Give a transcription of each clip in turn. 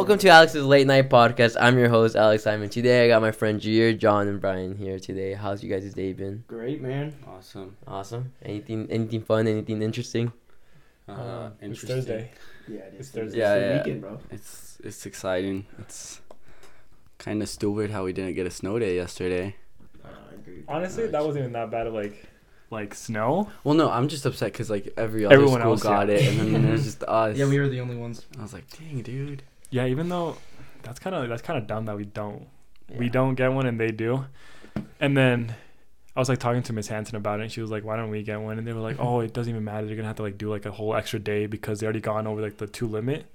Welcome to Alex's Late Night Podcast. I'm your host, Alex Simon. Today I got my friend Yahir, Jon, and Bryan here today. How's you guys' day been? Great, man. Awesome. Awesome. Anything anything fun, anything interesting? Uh, Uh, it's. Thursday. Yeah, it It's. Thursday. Yeah, the yeah. weekend, bro. It's it's exciting. It's kind of stupid how we didn't get a snow day yesterday. Uh, I agree. Honestly, that wasn't even that bad of like like snow. Well, no, I'm just upset because like every other Everyone school else, got yeah. it, and then there's just us. Yeah, we were the only ones. I was like, dang, dude. Yeah, even though that's kind of that's kind of dumb that we don't we don't get one and they do. And then I was like talking to Miss Hanson about it, and she was like, "Why don't we get one?" And they were like, "Oh, it doesn't even matter. They're gonna have to like do like a whole extra day because they already gone over like the two limit.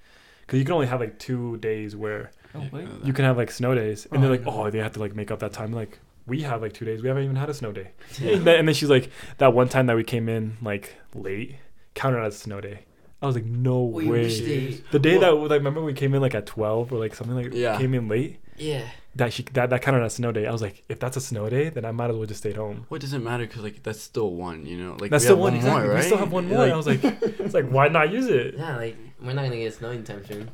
Because you can only have like two days where Oh you can have like snow days, and Oh, they're like, "Oh, oh they have to like make up that time." Like we have like two days. We haven't even had a snow day. And, then, and then she's like, "That one time that we came in like late counted as a snow day." I was like, "No Wait, way." which day? The day What? that like remember we came in like at twelve or like something like Yeah. came in late. Yeah. That she that that counted as a snow day. I was like, if that's a snow day, then I might as well just stayed home. What does it matter? Because like that's still one, you know. Like that's still have one. more, right? We still have one more. Like, I was like, it's like why not use it? Yeah, like we're not gonna get snow anytime soon.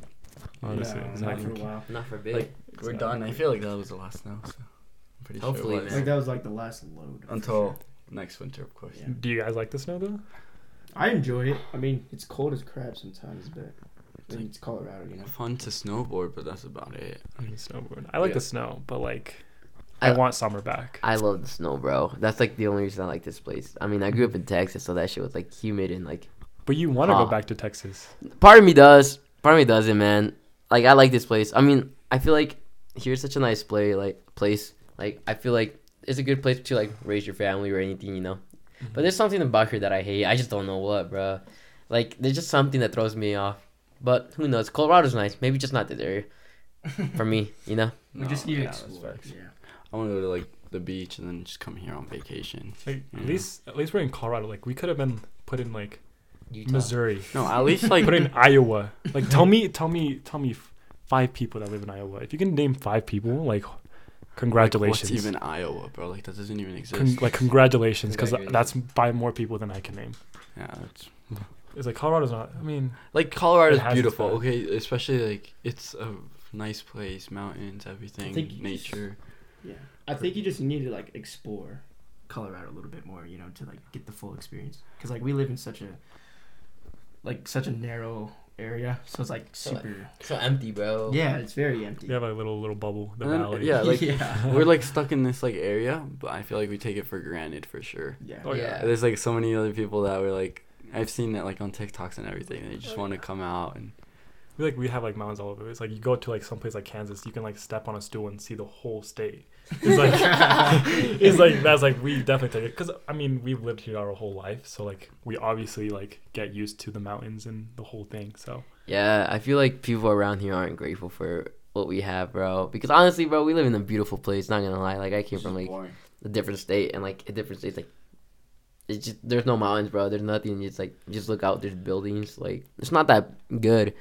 Honestly, No, exactly. Not for a while. Not for a bit. Like, we're done. I feel like that was the last snow. So I'm pretty Hopefully, sure it was. man. Like that was like the last load. Until sure. next winter, of course. Yeah. Do you guys like the snow though? I enjoy it. I mean, it's cold as crap sometimes, but I mean, it's Colorado, you know. Fun to snowboard, but that's about it. I mean, snowboard. I like Yeah. the snow, but like, I, I- want summer back. I love the snow, bro. That's like the only reason I like this place. I mean, I grew up in Texas, so that shit was like humid and like. But you want to go back to Texas? Part of me does. Part of me doesn't, man. Like I like this place. I mean, I feel like here's such a nice play, like place. Like I feel like it's a good place to like raise your family or anything, you know. But there's something about here that I hate. I just don't know what, bro. Like there's just something that throws me off. But who knows? Colorado's nice. Maybe just not this area for me, you know. We just No, need to yeah, explore. Yeah. I want to go to like the beach and then just come here on vacation. Like, Yeah. at least, at least we're in Colorado. Like, we could have been put in like Utah. Missouri, No, at least like put in Iowa. Like, tell me, tell me, tell me, f- five people that live in Iowa. If you can name five people, like, congratulations. What's even Iowa, bro? Like that doesn't even exist. Con- like congratulations, because Congratulations. that's by more people than I can name. yeah, that's It's like Colorado's not. I mean, like Colorado's It beautiful. Okay, especially like it's a nice place, mountains, everything, think you just- nature. Yeah. I think you just need to like explore Colorado a little bit more, you know, to like get the full experience. Cause like we live in such a like such a narrow area, so it's like So, like- super. So empty, bro. Yeah, it's very empty. we have a little little bubble, the And then- valley. yeah, like yeah. we're like stuck in this like area, but I feel like we take it for granted for sure. Yeah. Oh, yeah. Yeah. There's like so many other people that were like I've seen that like on TikToks and everything. They just want to oh, come out and We like we have like mountains all over. It's like you go to like someplace like Kansas, you can like step on a stool and see the whole state. It's like it's like that's like we definitely take it because I mean we've lived here our whole life, so like we obviously like get used to the mountains and the whole thing. So Yeah, I feel like people around here aren't grateful for what we have, bro. Because honestly, bro, we live in a beautiful place. Not gonna lie, like I came from like a different state, and like a different state, like it's just there's no mountains, bro. There's nothing. It's like just look out, there's buildings. Like it's not that good.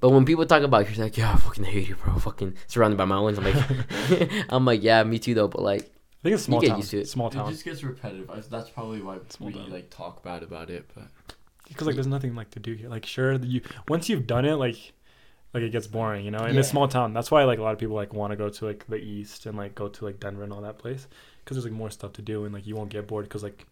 But when people talk about, it, you're like, yeah, I fucking hate you, bro. Fucking surrounded by mountains. I'm like, I'm like, yeah, me too, though. But like, I think it's small get town. used to it. Small town. it just gets repetitive. I- That's probably why Small we town. like talk bad about it. But because like there's nothing like to do here. Like sure, you once you've done it, like like it gets boring, you know. And it's Yeah. small town. That's why like a lot of people like want to go to like the east and like go to like Denver and all that place because there's like more stuff to do and like you won't get bored because like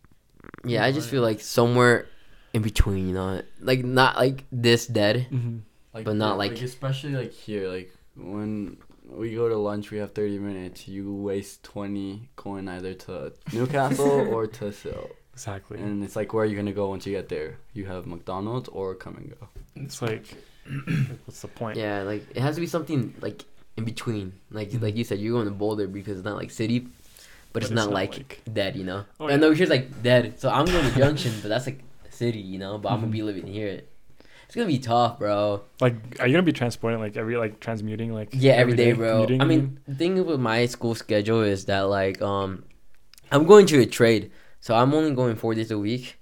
yeah, I just feel like somewhere in between, you know, like not like this dead. Mm-hmm. Like, But not, yeah, like- especially like here, like when we go to lunch, we have thirty minutes. You waste twenty going either to Newcastle or to Silt, exactly. and it's like where are you gonna go once you get there? You have McDonald's or Kum & Go. It's like, what's the point? Yeah, like it has to be something like in between. Like Mhm. like you said, you're going to Boulder because it's not like city, but, it's, not, like, dead. You know. Oh, I know yeah. here's like dead. So I'm going to Junction, but that's like city. You know. But I'm gonna Mhm. be living here. It's gonna be tough, bro. Like, are you gonna be transporting like every like transmuting like Yeah, every day, bro. commuting, I mean, the thing with my school schedule is that like um, I'm going to a trade, so I'm only going four days a week,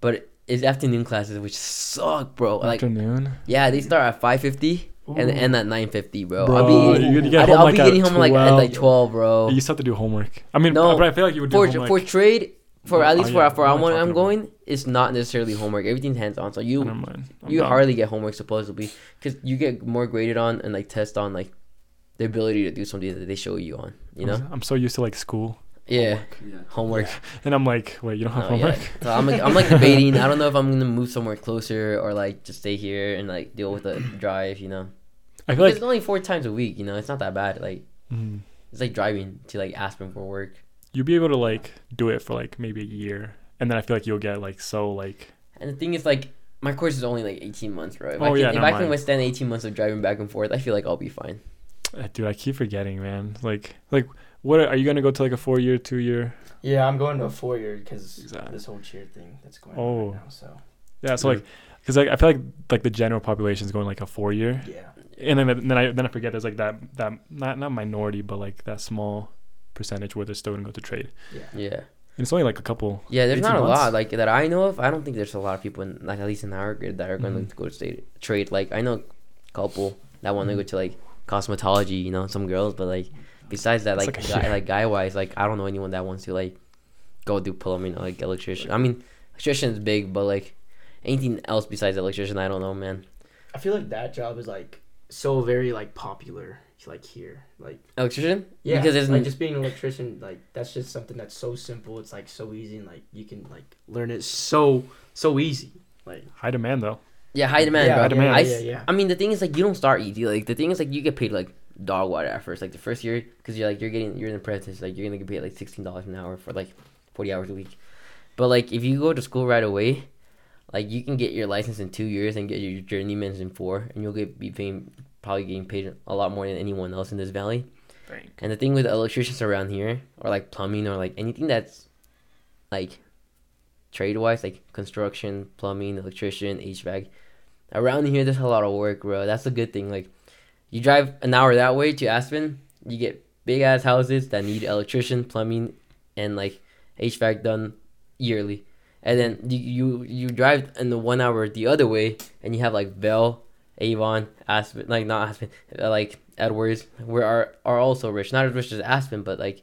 but it's afternoon classes which suck, bro. Like afternoon. yeah, they start at five fifty and end at nine fifty, bro. Bro, I'll be you, get home I'll like be getting home like at 12. like twelve, bro. You still have to do homework. I mean, No, but I feel like you would do for homework. for trade for Oh, at least yeah, for for what am I one talking I'm about? going, it's not necessarily homework. Everything's hands on. So you Never mind. You done. hardly get homework supposedly because you get more graded on and like test on like the ability to do something that they show you on. You know? I'm so used to like school, Yeah, Yeah. homework. and I'm like, wait, you don't have No, homework? yeah. So I'm like, I'm like debating. I don't know if I'm gonna move somewhere closer or like just stay here and like deal with the drive. You know, I feel Because like it's only four times a week. You know, it's not that bad. Like mm, it's like driving to like Aspen for work. you'll be able to like do it for like maybe a year, and then I feel like you'll get like so like And the thing is, like, my course is only like 18 months, bro. If Oh, I can, yeah, if never I can mind. withstand 18 months of driving back and forth, I feel like I'll be fine. Uh, Dude, I keep forgetting, man. Like, like, what are, are you gonna go to like a four year, two year? Yeah, I'm going to a four year because Exactly. this whole cheer thing that's going Oh. on right now. So Yeah, so like, cause like I feel like like the general population is going like a four year, yeah, and then then I then I forget there's like that that not not minority, but like that small percentage where they're still gonna go to trade. yeah. Yeah. And it's only like a couple. Yeah, there's not a months? lot like that I know of. I don't think there's a lot of people in like at least in our grid that are going Mhm. to go to state trade. Like I know a couple that want to go to like cosmetology. You know, some girls, but like besides that, like like guy, like guy wise, like I don't know anyone that wants to like go do plumbing or like electrician. I mean, electrician is big, but like anything else besides electrician, I don't know, man. I feel like that job is like so very like popular like here like Electrician? yeah because it's like just being an electrician like that's just something that's so simple it's like so easy and like you can like learn it so so easy like High demand though. yeah, high demand, yeah, bro. high demand. I, yeah, s- yeah, yeah. I mean, the thing is, like, you don't start easy. Like, the thing is, like, you get paid like dog water at first. Like the first year, because you're like you're getting you're an apprentice. Like you're gonna get paid like sixteen dollars an hour for like forty hours a week. But like if you go to school right away, like you can get your license in two years and get your journeyman's in four, and you'll get be paying probably getting paid a lot more than anyone else in this valley. Thank. And the thing with electricians around here, or like plumbing, or like anything that's like trade wise, like construction, plumbing, electrician, HVAC, around here there's a lot of work, bro. That's a good thing. Like you drive an hour that way to Aspen, you get big ass houses that need electrician, plumbing, and like HVAC done yearly. And then you you, you drive in the one hour the other way, and you have like Vail, Avon, Aspen, like not Aspen, uh, like Edwards, where are are also rich. Not as rich as Aspen, but like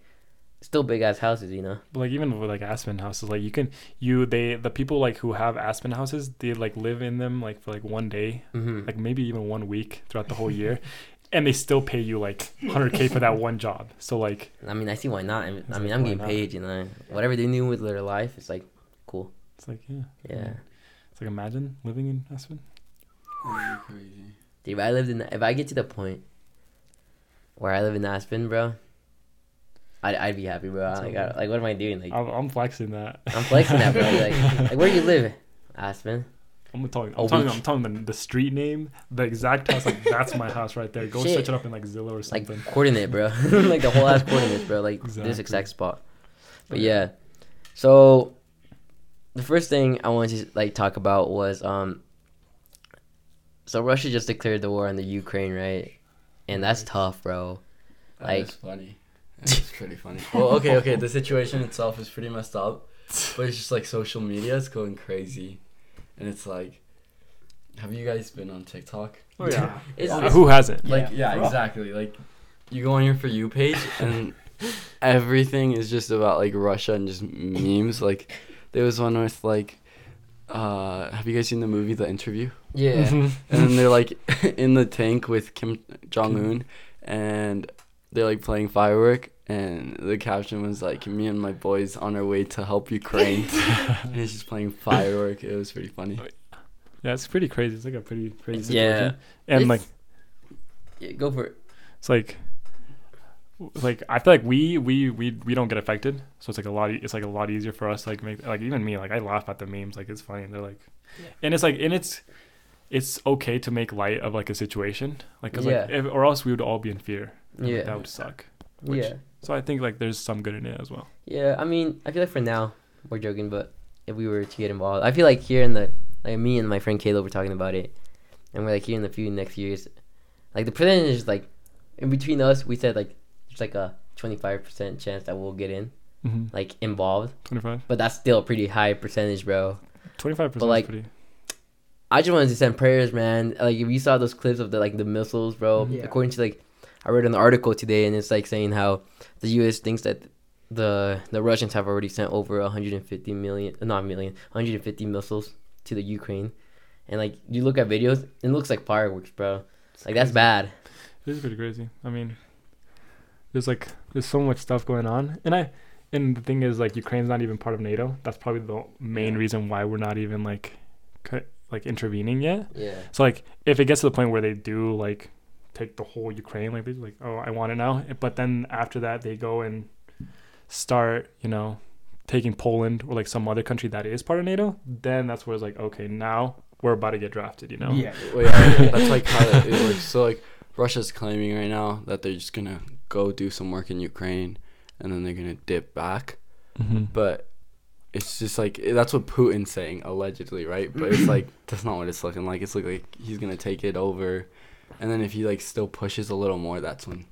still big ass houses, you know. But like even with like Aspen houses, like you can you they the people like who have Aspen houses, they like live in them like for like one day, Mm-hmm. like maybe even one week throughout the whole year, and they still pay you like 100k for that one job. So like I mean, I see why not. I mean, It's I mean like, I'm getting not? paid, you know. Whatever they do with their life, it's like cool. it's like yeah, Yeah. it's like imagine living in Aspen. That'd be crazy. Dude, if I lived in, if I get to the point where I live in Aspen, bro, I'd, I'd be happy, bro. That's Like, I, like, what am I doing? Like, I'm, I'm flexing that. I'm flexing that, bro. Like, like where do you live? Aspen. I'm talking. A I'm talking. I'm talking the, the street name, the exact house. Like that's my house right there. Go Shit. search it up in like Zillow or Like something. coordinate, bro. like the whole ass coordinates, bro. Like this exact spot. But yeah, so the first thing I wanted to like talk about was um. So Russia just declared the war on the Ukraine, right? And that's tough, bro. That Like- is funny. That's pretty funny. Well, okay, okay. The situation itself is pretty messed up, but it's just like social media is going crazy, and it's like, have you guys been on TikTok? Oh yeah. It's, Uh, it's- who hasn't? Like, Yeah. yeah, exactly. Like, you go on your for you page, and everything is just about like Russia and just memes. Like, there was one with like, uh, have you guys seen the movie The Interview? yeah. Mhm. and then they're like in the tank with Kim Jong Un, and they're like playing firework. And the caption was like, "Me and my boys on our way to help Ukraine." and he's just playing firework. It was pretty funny. Yeah, it's pretty crazy. It's like a pretty crazy situation. Yeah. situation. And It's- like yeah. Go for it. it's like like I feel like we we we we don't get affected, so it's like a lot. e- It's like a lot easier for us. Like make like even me. Like I laugh at the memes. Like it's funny. And they're like, Yeah. and it's like and it's it's okay to make light of like a situation. Like 'cause, like Yeah. if, or else we would all be in fear. and, like, Yeah. that would suck. Which- yeah. So I think like there's some good in it as well. Yeah, I mean, I feel like for now we're joking, but if we were to get involved, I feel like here in the like me and my friend Caleb were talking about it, and we're like here in the few next years, like the percentage is like in between us, we said like there's like a twenty five percent chance that we'll get in Mm-hmm. like involved, 25 but that's still a pretty high percentage, bro. 25% But, like, pretty I just wanted to send prayers, man. Like if you saw those clips of the like the missiles, bro. Yeah. According to like I read an article today, and it's like saying how the U.S. thinks that the the Russians have already sent over 150 million, not million, 150 missiles to the Ukraine, and like you look at videos, it looks like fireworks, bro. It's Like that's bad. It is pretty crazy. I mean, there's like there's so much stuff going on, and I and the thing is like Ukraine's not even part of NATO. That's probably the main reason why we're not even like cut, like intervening yet. Yeah. So like if it gets to the point where they do like take the whole Ukraine, like they like oh I want it now, but then after that they go and start you know taking Poland or like some other country that is part of NATO, then that's where it's like okay now we're about to get drafted, you know. Yeah. Well, yeah, that's like how it works. So like Russia's claiming right now that they're just gonna go do some work in Ukraine and then they're gonna dip back. Mm-hmm. But it's just like that's what Putin's saying allegedly, right? But it's like that's not what it's looking like. It's looking like he's gonna take it over, and then if he like still pushes a little more, that's when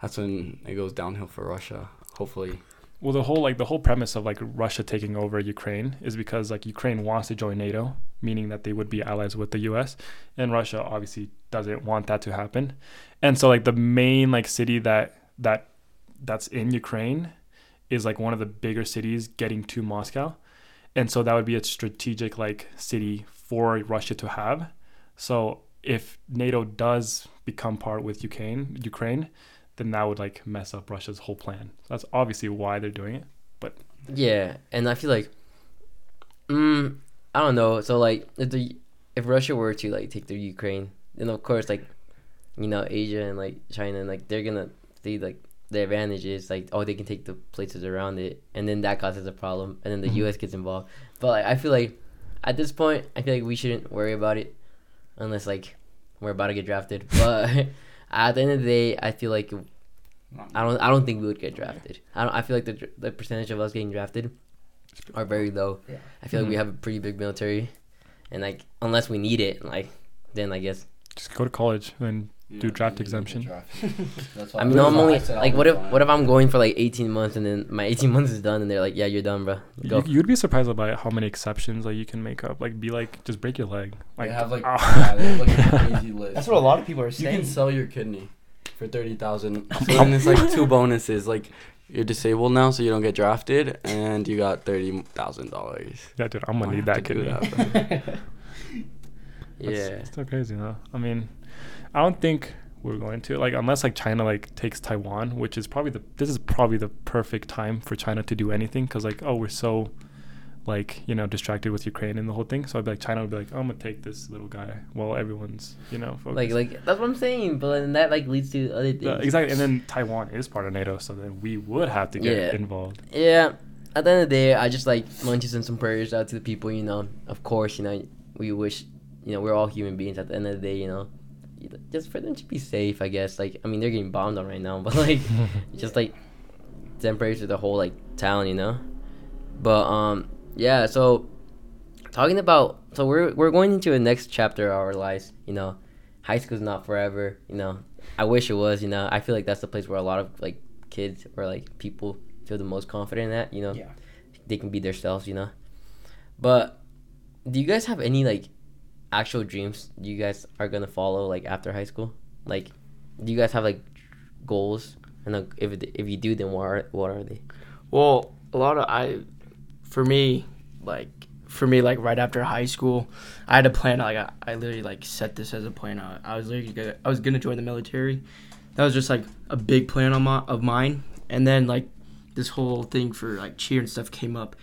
that's when it goes downhill for Russia. Hopefully. Well, the whole like the whole premise of like Russia taking over Ukraine is because like Ukraine wants to join NATO, meaning that they would be allies with the U.S. and Russia obviously doesn't want that to happen, and so like the main like city that that that's in Ukraine is like one of the bigger cities getting to Moscow, and so that would be a strategic like city for Russia to have. So if NATO does become part with Ukraine, Ukraine, then that would like mess up Russia's whole plan. So that's obviously why they're doing it. But yeah, and I feel like, mm, I don't know. So like, if the if Russia were to like take the Ukraine, then of course like, you know, Asia and like China and like they're gonna see like the advantages like oh they can take the places around it, and then that causes a problem, and then the Mhm. U.S. gets involved. But like I feel like, at this point, I feel like we shouldn't worry about it, unless like we're about to get drafted. But at the end of the day, I feel like I don't. I don't think we would get drafted. I don't. I feel like the the percentage of us getting drafted are very low. Yeah. I feel like we Mhm. have a pretty big military, and like unless we need it, like then I guess. Just go to college and Do draft exemption. I mean, I'm normally like what if what if I'm going for like 18 months and then my 18 months is done and they're like, yeah, you're done, bro. Go. you, you'd be surprised by how many exceptions like you can make up. Like be like just break your leg. Like Like have like, ah. yeah, they have like a crazy list. That's what a lot of people are saying. You saying. can sell your kidney for thirty thousand. So then it's like two bonuses. Like you're disabled now, so you don't get drafted, and you got thirty thousand dollars. yeah, dude, I'm gonna need that kidney. yeah. It's still crazy though. I mean, I don't think we're going to like unless like China like takes Taiwan, which is probably the this is probably the perfect time for China to do anything because like oh we're so like you know distracted with Ukraine and the whole thing. So I'd be like China would be like oh, I'm gonna take this little guy while everyone's you know focused. Like like that's what I'm saying, but then that like leads to other things. Yeah, exactly, and then Taiwan is part of NATO, so then we would have to get Yeah. involved. Yeah. At the end of the day, I just like want to send some prayers out to the people. You know, of course, you know, we wish, you know, we're all human beings. At the end of the day, you know, just for them to be safe. I guess. Like, I mean, they're getting bombed on right now, but like, just like prayers to the whole like town. You know. But um, yeah. So talking about, so we're we're going into a next chapter of our lives. You know, high school's not forever. You know, I wish it was. You know, I feel like that's the place where a lot of like kids or like people feel the most confident at. You know, Yeah. they can be themselves. You know, but do you guys have any like actual dreams you guys are gonna follow like after high school? Like, do you guys have like goals? And like, if if you do, then what are what are they? Well, a lot of I, for me, like for me, like right after high school, I had a plan. Like I, I literally like set this as a plan. I, I was literally gonna, I was gonna join the military. That was just like a big plan on my of mine. And then like this whole thing for like cheer and stuff came up,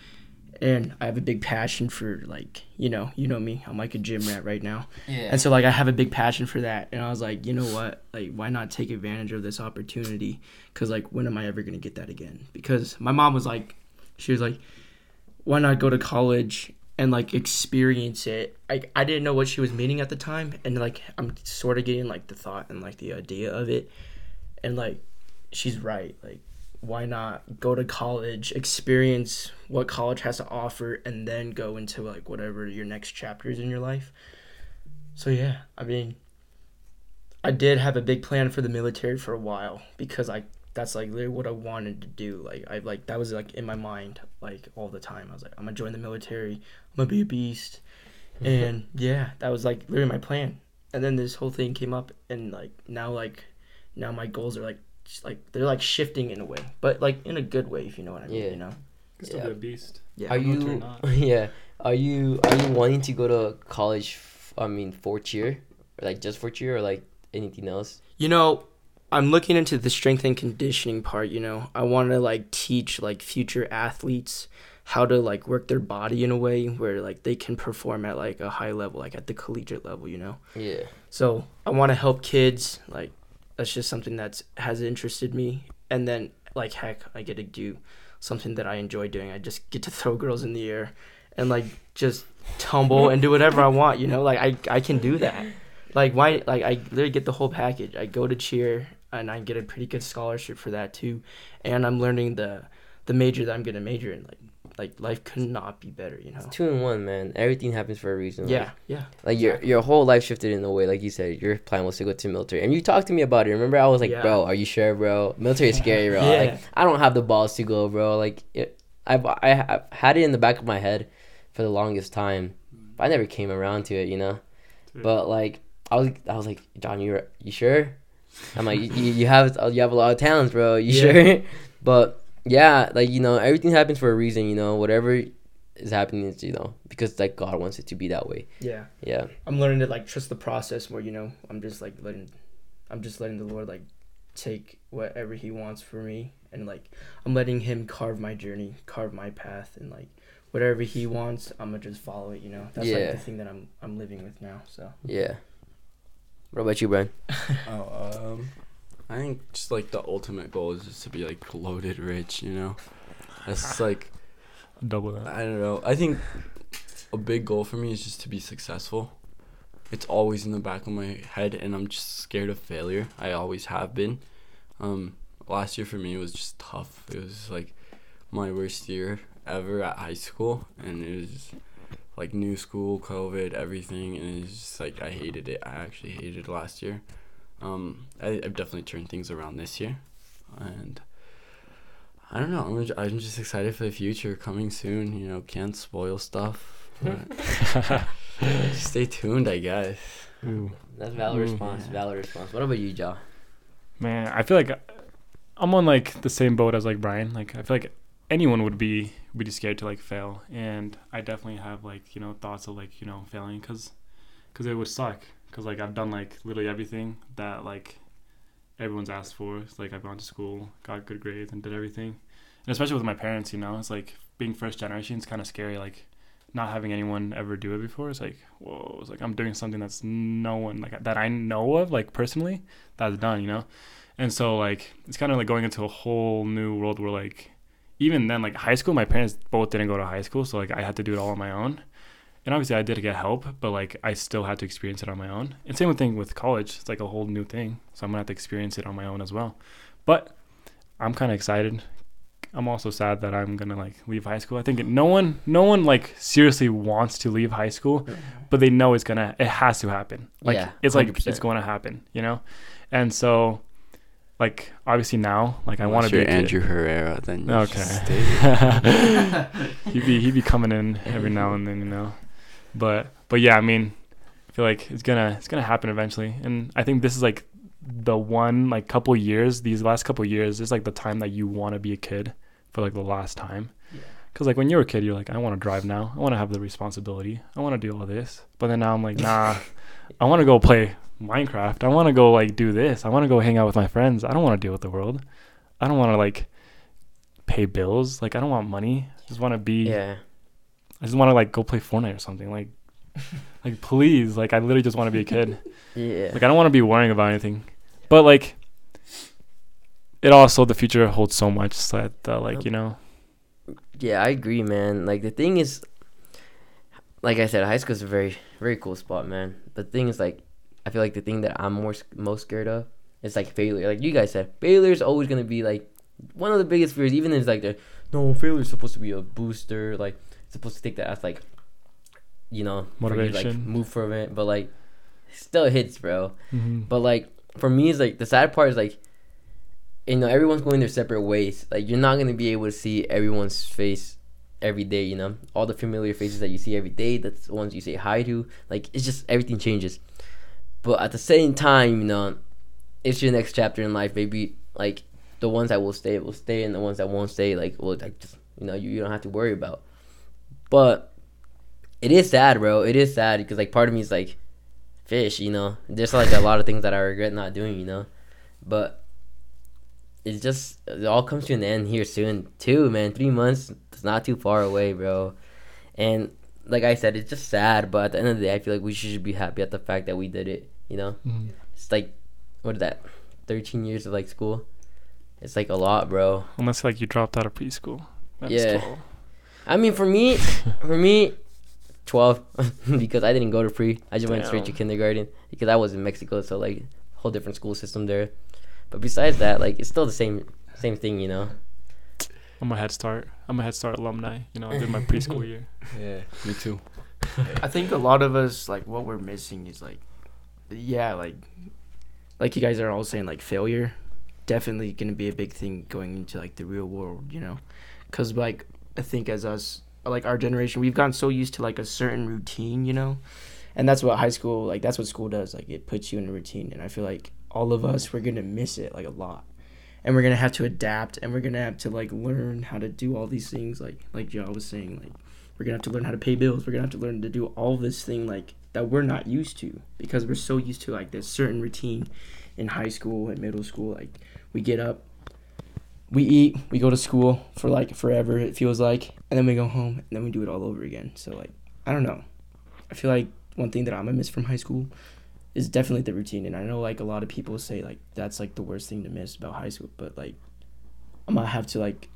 and I have a big passion for like you know you know me. I'm like a gym rat right now. Yeah. And so like I have a big passion for that, and I was like, you know what, like why not take advantage of this opportunity? Because like when am I ever gonna get that again? Because my mom was like, she was like, why not go to college and like experience it? I I didn't know what she was meaning at the time, and like I'm sort of getting like the thought and like the idea of it, and like she's right, like. Why not go to college, experience what college has to offer, and then go into like whatever your next chapters in your life? So yeah, I mean, I did have a big plan for the military for a while because I that's like literally what I wanted to do. Like I like that was like in my mind like all the time. I was like, I'm gonna join the military. I'm gonna be a beast, mm-hmm. and yeah, that was like literally my plan. And then this whole thing came up, and like now like now my goals are like like they're like shifting in a way, but like in a good way, if you know what I mean. Yeah. You know. Could still Yeah. be a beast. Yeah. Are you? not. Yeah. Are you? Are you wanting to go to college? f- I mean, for cheer, or like just for cheer, or like anything else? You know, I'm looking into the strength and conditioning part, you know. I want to like teach like future athletes how to like work their body in a way where like they can perform at like a high level, like at the collegiate level, you know. Yeah. So, I want to help kids, like that's just something that's has interested me and then like heck, I get to do something that I enjoy doing. I just get to throw girls in the air and like just tumble and do whatever I want, you know? Like I I can do that. Like why like I literally get the whole package. I go to cheer and I get a pretty good scholarship for that too. And I'm learning the the major that I'm gonna major in. Like like life could not be better, you know. It's two in one, man. Everything happens for a reason. like- Yeah, yeah. Like your your whole life shifted in a way, like you said, your plan was to go to military, and you talked to me about it. Remember, I was like, Yeah. "Bro, are you sure, bro? Military is scary, bro. Yeah. Like, I don't have the balls to go, bro. Like, it, I've I, I've had it in the back of my head for the longest time, but I never came around to it, you know. Dude. But like, I was I was like, Jon, you you sure? I'm like, you, you you have you have a lot of talents, bro. You Yeah. sure? But yeah, like you know, everything happens for a reason. You know, whatever is happening is you know because like God wants it to be that way. Yeah. Yeah. I'm learning to like trust the process more, you know. I'm just like letting I'm just letting the Lord like take whatever he wants for me and like I'm letting him carve my journey, carve my path and like whatever he wants, I'm gonna just follow it, you know. That's Yeah. like the thing that I'm I'm living with now. So Yeah. What about you, Bryan? Oh, um, I think just like the ultimate goal is just to be like loaded rich, you know. That's like Double that. I don't know. I think a big goal for me is just to be successful. It's always in the back of my head, and I'm just scared of failure. I always have been. Um, last year for me was just tough. It was like my worst year ever at high school, and it was like new school, COVID, everything, and it's just like I hated it. I actually hated last year. Um, I, I've definitely turned things around this year, and I don't know. I'm, ju- I'm just excited for the future coming soon. You know, can't spoil stuff. but stay tuned, I guess. Ooh. That's valid Mm. response. Valid response. What about you, Ja? Man, I feel like I'm on like the same boat as like Bryan. Like I feel like anyone would be would be scared to like fail, and I definitely have like you know thoughts of like you know failing because because it would suck. Because like I've done like literally everything that like everyone's asked for. It's like I've gone to school, got good grades, and did everything. And especially with my parents, you know, it's like being first generation. is kind of scary. Like not having anyone ever do it before. It's like whoa. It's like I'm doing something that's no one like that I know of like personally that's done. You know. And so like it's kind of like going into a whole new world where like even then like high school my parents both didn't go to high school so like I had to do it all on my own. And obviously I did get help, but like I still had to experience it on my own. And same thing with college. It's like a whole new thing. So I'm going to have to experience it on my own as well. But I'm kind of excited. I'm also sad that I'm going to like leave high school. I think no one no one like seriously wants to leave high school, but they know it's going to it has to happen. Like Yeah, it's like it's going to happen, you know? And so like obviously now like I want to be Unless a you're kid. Andrew Herrera. Then you Okay. stay. he'd be he'd be coming in every now and then, you know. But but yeah, I mean, I feel like it's gonna it's gonna happen eventually, and I think this is like the one like couple years. These last couple years is like the time that you want to be a kid for like the last time. Yeah. Cause like when you're a kid, you're like, I want to drive now. I want to have the responsibility. I want to do all this. But then now I'm like, nah. I want to go play Minecraft. I want to go like do this. I want to go hang out with my friends. I don't want to deal with the world. I don't want to like pay bills. Like I don't want money. I just want to be. Yeah. I just want to like go play Fortnite or something. Like, like please. Like I literally just want to be a kid. Yeah. Like I don't want to be worrying about anything. But like, it also the future holds so much that uh, like you know. Yeah, I agree, man. Like the thing is, like I said, high school is a very, very cool spot, man. The thing is, like, I feel like the thing that I'm more most scared of is like failure. Like you guys said, failure is always gonna be like one of the biggest fears. Even if it's like the no failure is supposed to be a booster, like supposed to take that as like, you know, for you like Motivation. move from it. But like, still hits, bro. Mm-hmm. But like for me, it's like the sad part is like, you know, everyone's going their separate ways. Like you're not gonna be able to see everyone's face every day. You know, all the familiar faces that you see every day. That's the ones you say hi to. Like it's just everything changes. But at the same time, you know, it's your next chapter in life, baby. like the ones that will stay will stay, and the ones that won't stay, like, well, like just you know, you, you don't have to worry about. But it is sad, bro. It is sad because like part of me is like, fish, you know. There's like a lot of things that I regret not doing, you know. But it's just it all comes to an end here soon too, man. Three months, it's not too far away, bro. And like I said, it's just sad, but at the end of the day, I feel like we should be happy at the fact that we did it. You know, Mhm. it's like what is that? Thirteen years of like school. It's like a lot, bro. Unless like you dropped out of preschool. That's Yeah. 12. I mean, for me, for me, twelve because I didn't go to pre. I just went straight to kindergarten because I was in Mexico, so like whole different school system there. But besides that, like it's still the same same thing, you know. I'm a head start. I'm a head start alumni. You know, I did my preschool year. Yeah, me too. I think a lot of us like what we're missing is like, yeah, like, like you guys are all saying like failure, definitely gonna be a big thing going into like the real world, you know, because like I think as us like our generation we've gotten so used to like a certain routine, you know, and that's what high school like that's what school does like it puts you in a routine, and I feel like all of us we're gonna miss it like a lot. And we're gonna have to adapt, and we're gonna have to like learn how to do all these things, like like Joe was saying, like we're gonna have to learn how to pay bills. We're gonna have to learn to do all this thing like that we're not used to because we're so used to like this certain routine in high school and middle school. Like we get up, we eat, we go to school for like forever. It feels like, and then we go home and then we do it all over again. So like I don't know. I feel like one thing that I'm gonna miss from high school is definitely the routine. And I know like a lot of people say like that's like the worst thing to miss about high school, but like I'm gonna have to like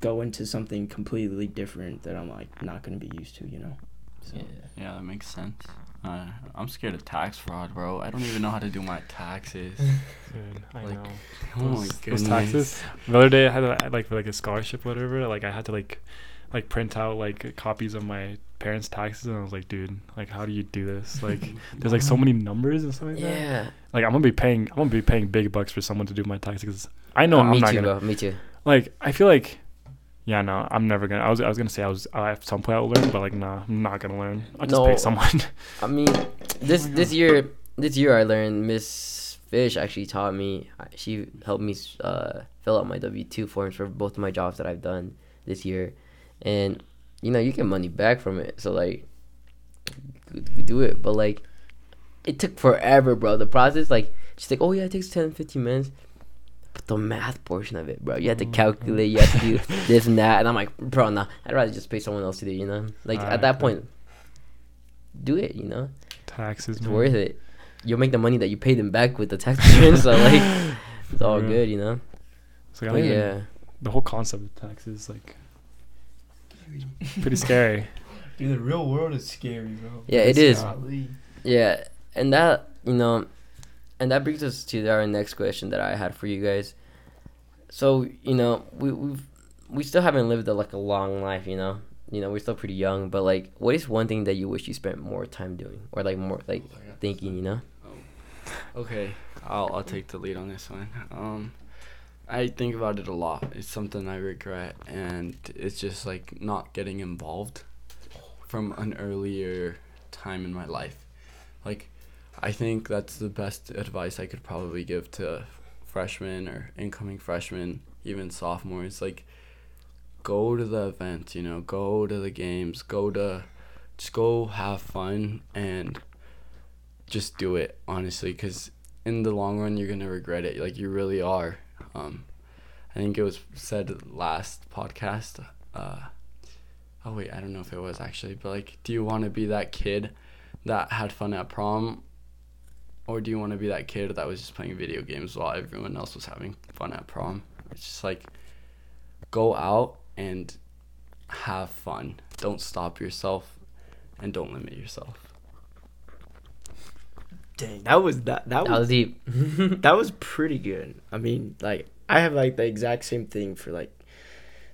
go into something completely different that I'm like not gonna be used to, you know. So Yeah, that makes sense. Uh, I'm scared of tax fraud, bro. I don't even know how to do my taxes. Dude, I Like, know. oh my Those- goodness. those taxes. The other day I had a, I like for like a scholarship or whatever. Like I had to like like print out like copies of my parents' taxes, and I was like, dude, like how do you do this? Like there's like so many numbers and stuff like that. Yeah. Like I'm gonna be paying I'm gonna be paying big bucks for someone to do my taxes. I know Uh, I'm me not too, gonna bro. Me too. like. I feel like. Yeah, no, I'm never gonna. I was, I was gonna say I was. I at some point I will learn, but like, nah, I'm not gonna learn. I'll just No. pay someone. I mean, this this year this year I learned Miss Fish actually taught me. She helped me uh, fill out my W two forms for both of my jobs that I've done this year, and you know you get money back from it. So like, do it, but like, it took forever, bro. The process, like, she's like, oh yeah, it takes 10, 15 minutes. But the math portion of it, bro, you have to mm-hmm. calculate, you have to do this and that, and I'm like, bro, nah, I'd rather just pay someone else to do, it, you know, like at that point, do it, you know. taxes, It's man. worth it. You'll make the money that you paid them back with the tax return, so like it's all Yeah. good, you know. It's like, But don't yeah, the whole concept of taxes is like pretty scary. Dude, the real world is scary, bro. Yeah, it is. Golly. yeah, and that you know, and that brings us to our next question that I had for you guys. So you know, we we've we still haven't lived a, like a long life, you know. You know, we're still pretty young, but like, what is one thing that you wish you spent more time doing, or like more like thinking, you know? Okay, I'll I'll take the lead on this one. Um, I think about it a lot. It's something I regret, and it's just like not getting involved from an earlier time in my life. Like, I think that's the best advice I could probably give to freshmen or incoming freshmen, even sophomores. Like, go to the events. You know, go to the games. Go to, just go have fun and just do it honestly because in the long run you're gonna regret it like you really are um i think it was said last podcast uh oh wait i don't know if it was actually but like do you want to be that kid that had fun at prom or do you want to be that kid that was just playing video games while everyone else was having fun at prom it's just like go out and have fun don't stop yourself and don't limit yourself Dang, that was that that That was was deep. that was pretty good. I mean, like I have like the exact same thing for like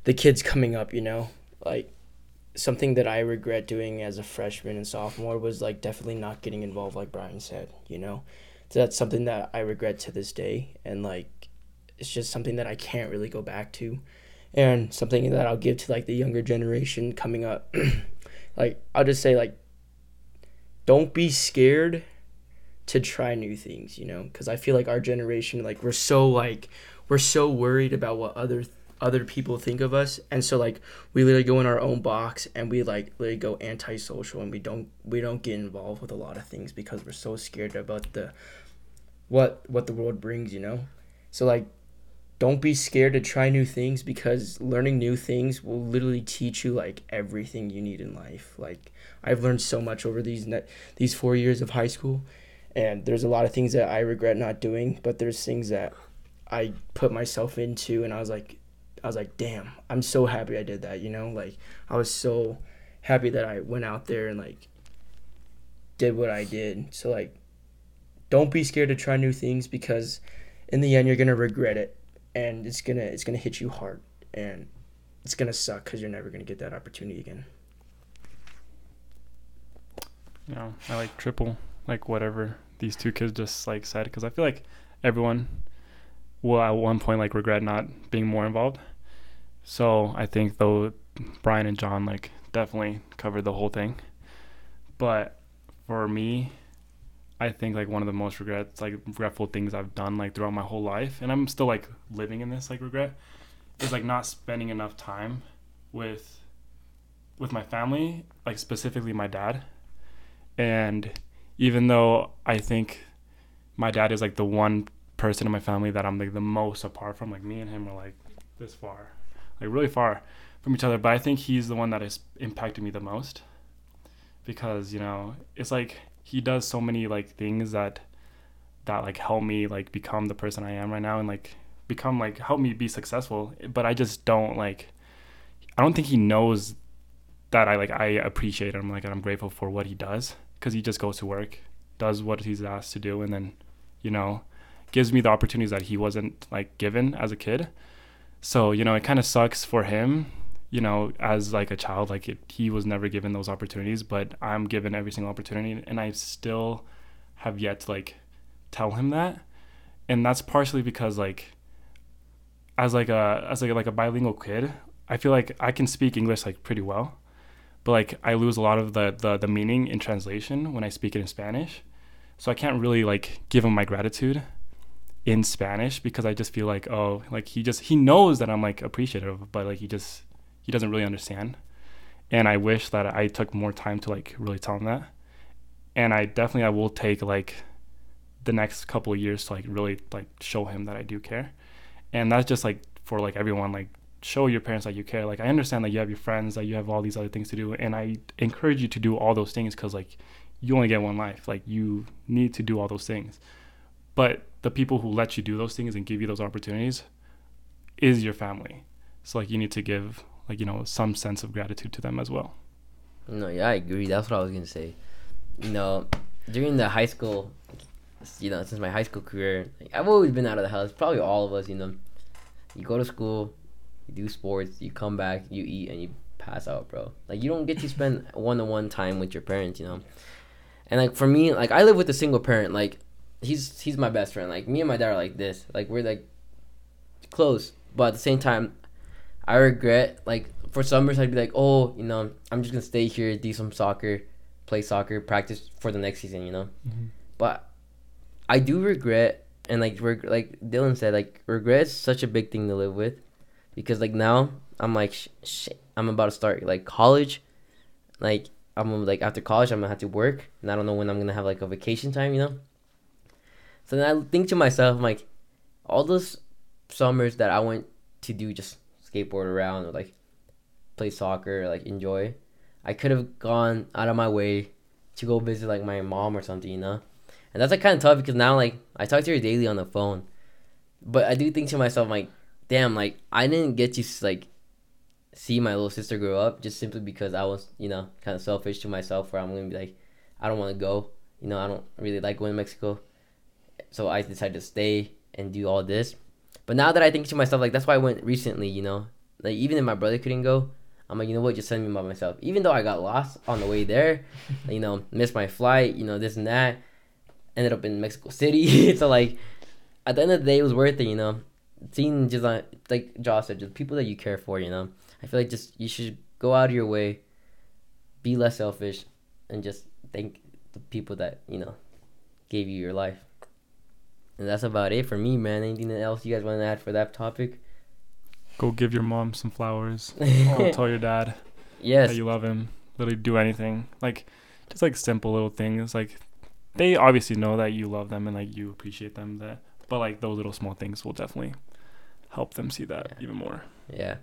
the kids coming up, you know? Like something that I regret doing as a freshman and sophomore was like definitely not getting involved like Bryan said, you know? So that's something that I regret to this day and like it's just something that I can't really go back to. And something that I'll give to like the younger generation coming up. like I'll just say like don't be scared to try new things, you know, because I feel like our generation, like we're so like we're so worried about what other other people think of us, and so like we literally go in our own box and we like literally go antisocial and we don't we don't get involved with a lot of things because we're so scared about the what what the world brings, you know. So like don't be scared to try new things because learning new things will literally teach you like everything you need in life. Like I've learned so much over these net, these 4 years of high school and there's a lot of things that I regret not doing, but there's things that I put myself into and I was like I was like, "Damn, I'm so happy I did that," you know? Like I was so happy that I went out there and like did what I did. So like don't be scared to try new things because in the end you're to regret it and it's gonna it's gonna hit you hard and it's gonna suck because you're never gonna get that opportunity again. You know, I like triple like whatever these two kids just like said because I feel like everyone will at one point like regret not being more involved. So I think though Bryan and Jon like definitely covered the whole thing, but for me, I think like one of the most regrets, like regretful things I've done like throughout my whole life, and I'm still like living in this like regret, is like not spending enough time with with my family, like specifically my dad. And even though I think my dad is like the one person in my family that I'm like the most apart from, like me and him are like this far, like really far from each other, but I think he's the one that has impacted me the most because, you know, it's like he does so many like things that that like help me like become the person I am right now and like become like help me be successful. But I just don't like I don't think he knows that I like I appreciate him like I'm grateful for what he does because he just goes to work, does what he's asked to do, and then you know gives me the opportunities that he wasn't like given as a kid. So you know it kind of sucks for him you know, as like a child, like it, he was never given those opportunities, but I'm given every single opportunity, and I still have yet to like tell him that, and that's partially because like, as like a as like like a bilingual kid, I feel like I can speak English like pretty well, but like I lose a lot of the the, the meaning in translation when I speak it in Spanish, so I can't really like give him my gratitude in Spanish because I just feel like oh like he just he knows that I'm like appreciative, but like he just he doesn't really understand. And I wish that I took more time to like really tell him that. And I definitely I will take like the next couple of years to like really like show him that I do care. And that's just like for like everyone like show your parents that you care. Like I understand that you have your friends, that you have all these other things to do, and I encourage you to do all those things because like you only get one life. Like you need to do all those things. But the people who let you do those things and give you those opportunities is your family. So like you need to give like you know some sense of gratitude to them as well. No, yeah, I agree. That's what I was gonna say. You know, during the high school, you know, since my high school career, I've always been out of the house. Probably all of us, you know. You go to school, you do sports, you come back, you eat, and you pass out, bro. Like you don't get to spend one-on-one time with your parents, you know. And like for me, like I live with a single parent. Like he's he's my best friend. Like me and my dad are like this. Like we're like close, but at the same time, I regret like for summers I'd be like, oh, you know, I'm just gonna stay here, do some soccer, play soccer, practice for the next season, you know. Mm-hmm. But I do regret, and like reg- like Dylan said, like regret is such a big thing to live with, because like now I'm like, sh- sh- I'm about to start like college, like I'm like after college I'm gonna have to work, and I don't know when I'm gonna have like a vacation time, you know. So then I think to myself, I'm like, all those summers that I went to do just skateboard around or like play soccer or like enjoy. I could have gone out of my way to go visit like my mom or something, you know? And that's like kind of tough because now like I talk to her daily on the phone. But I do think to myself like, damn, like I didn't get to like see my little sister grow up just simply because I was, you know, kind of selfish to myself where I'm to be like I don't want to go. You know, I don't really like going to Mexico. So I decided to stay and do all this. But now that I think to myself, like that's why I went recently, you know. Like even if my brother couldn't go, I'm like, you know what, just send me by myself. Even though I got lost on the way there, you know, missed my flight, you know, this and that. Ended up in Mexico City. so like at the end of the day it was worth it, you know. Seeing just like like Josh said, just people that you care for, you know. I feel like just you should go out of your way, be less selfish, and just thank the people that, you know, gave you your life. And that's about it for me, man. Anything else you guys want to add for that topic? Go give your mom some flowers. Go tell your dad yes. that you love him. Literally do anything. Like just like simple little things. Like they obviously know that you love them and like you appreciate them that but like those little small things will definitely help them see that Yeah. even more. Yeah.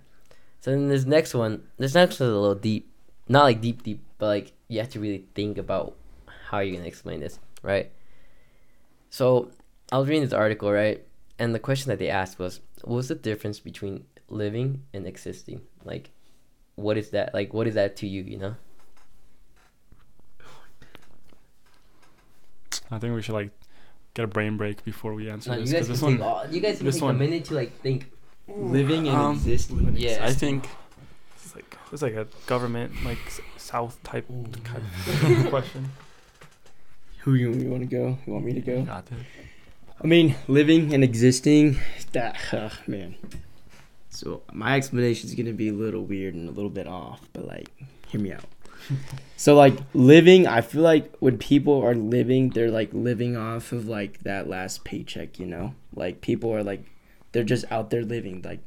So then this next one, this next one is a little deep. Not like deep, deep, but like you have to really think about how you're gonna explain this, right? So I was reading this article, right? And the question that they asked was, what's the difference between living and existing? Like, what is that? Like, what is that to you? You know? I think we should like get a brain break before we answer No, you this guys because can this take one all, you guys can this take a minute to like think. Living and Um, existing. Yeah. I think it's like it's like a government like south type kind of question. Who you, you want to go? You want me to go? I mean, living and existing. That uh, man. So my explanation is gonna be a little weird and a little bit off, but like, hear me out. so like living, I feel like when people are living, they're like living off of like that last paycheck, you know. Like people are like, they're just out there living. Like,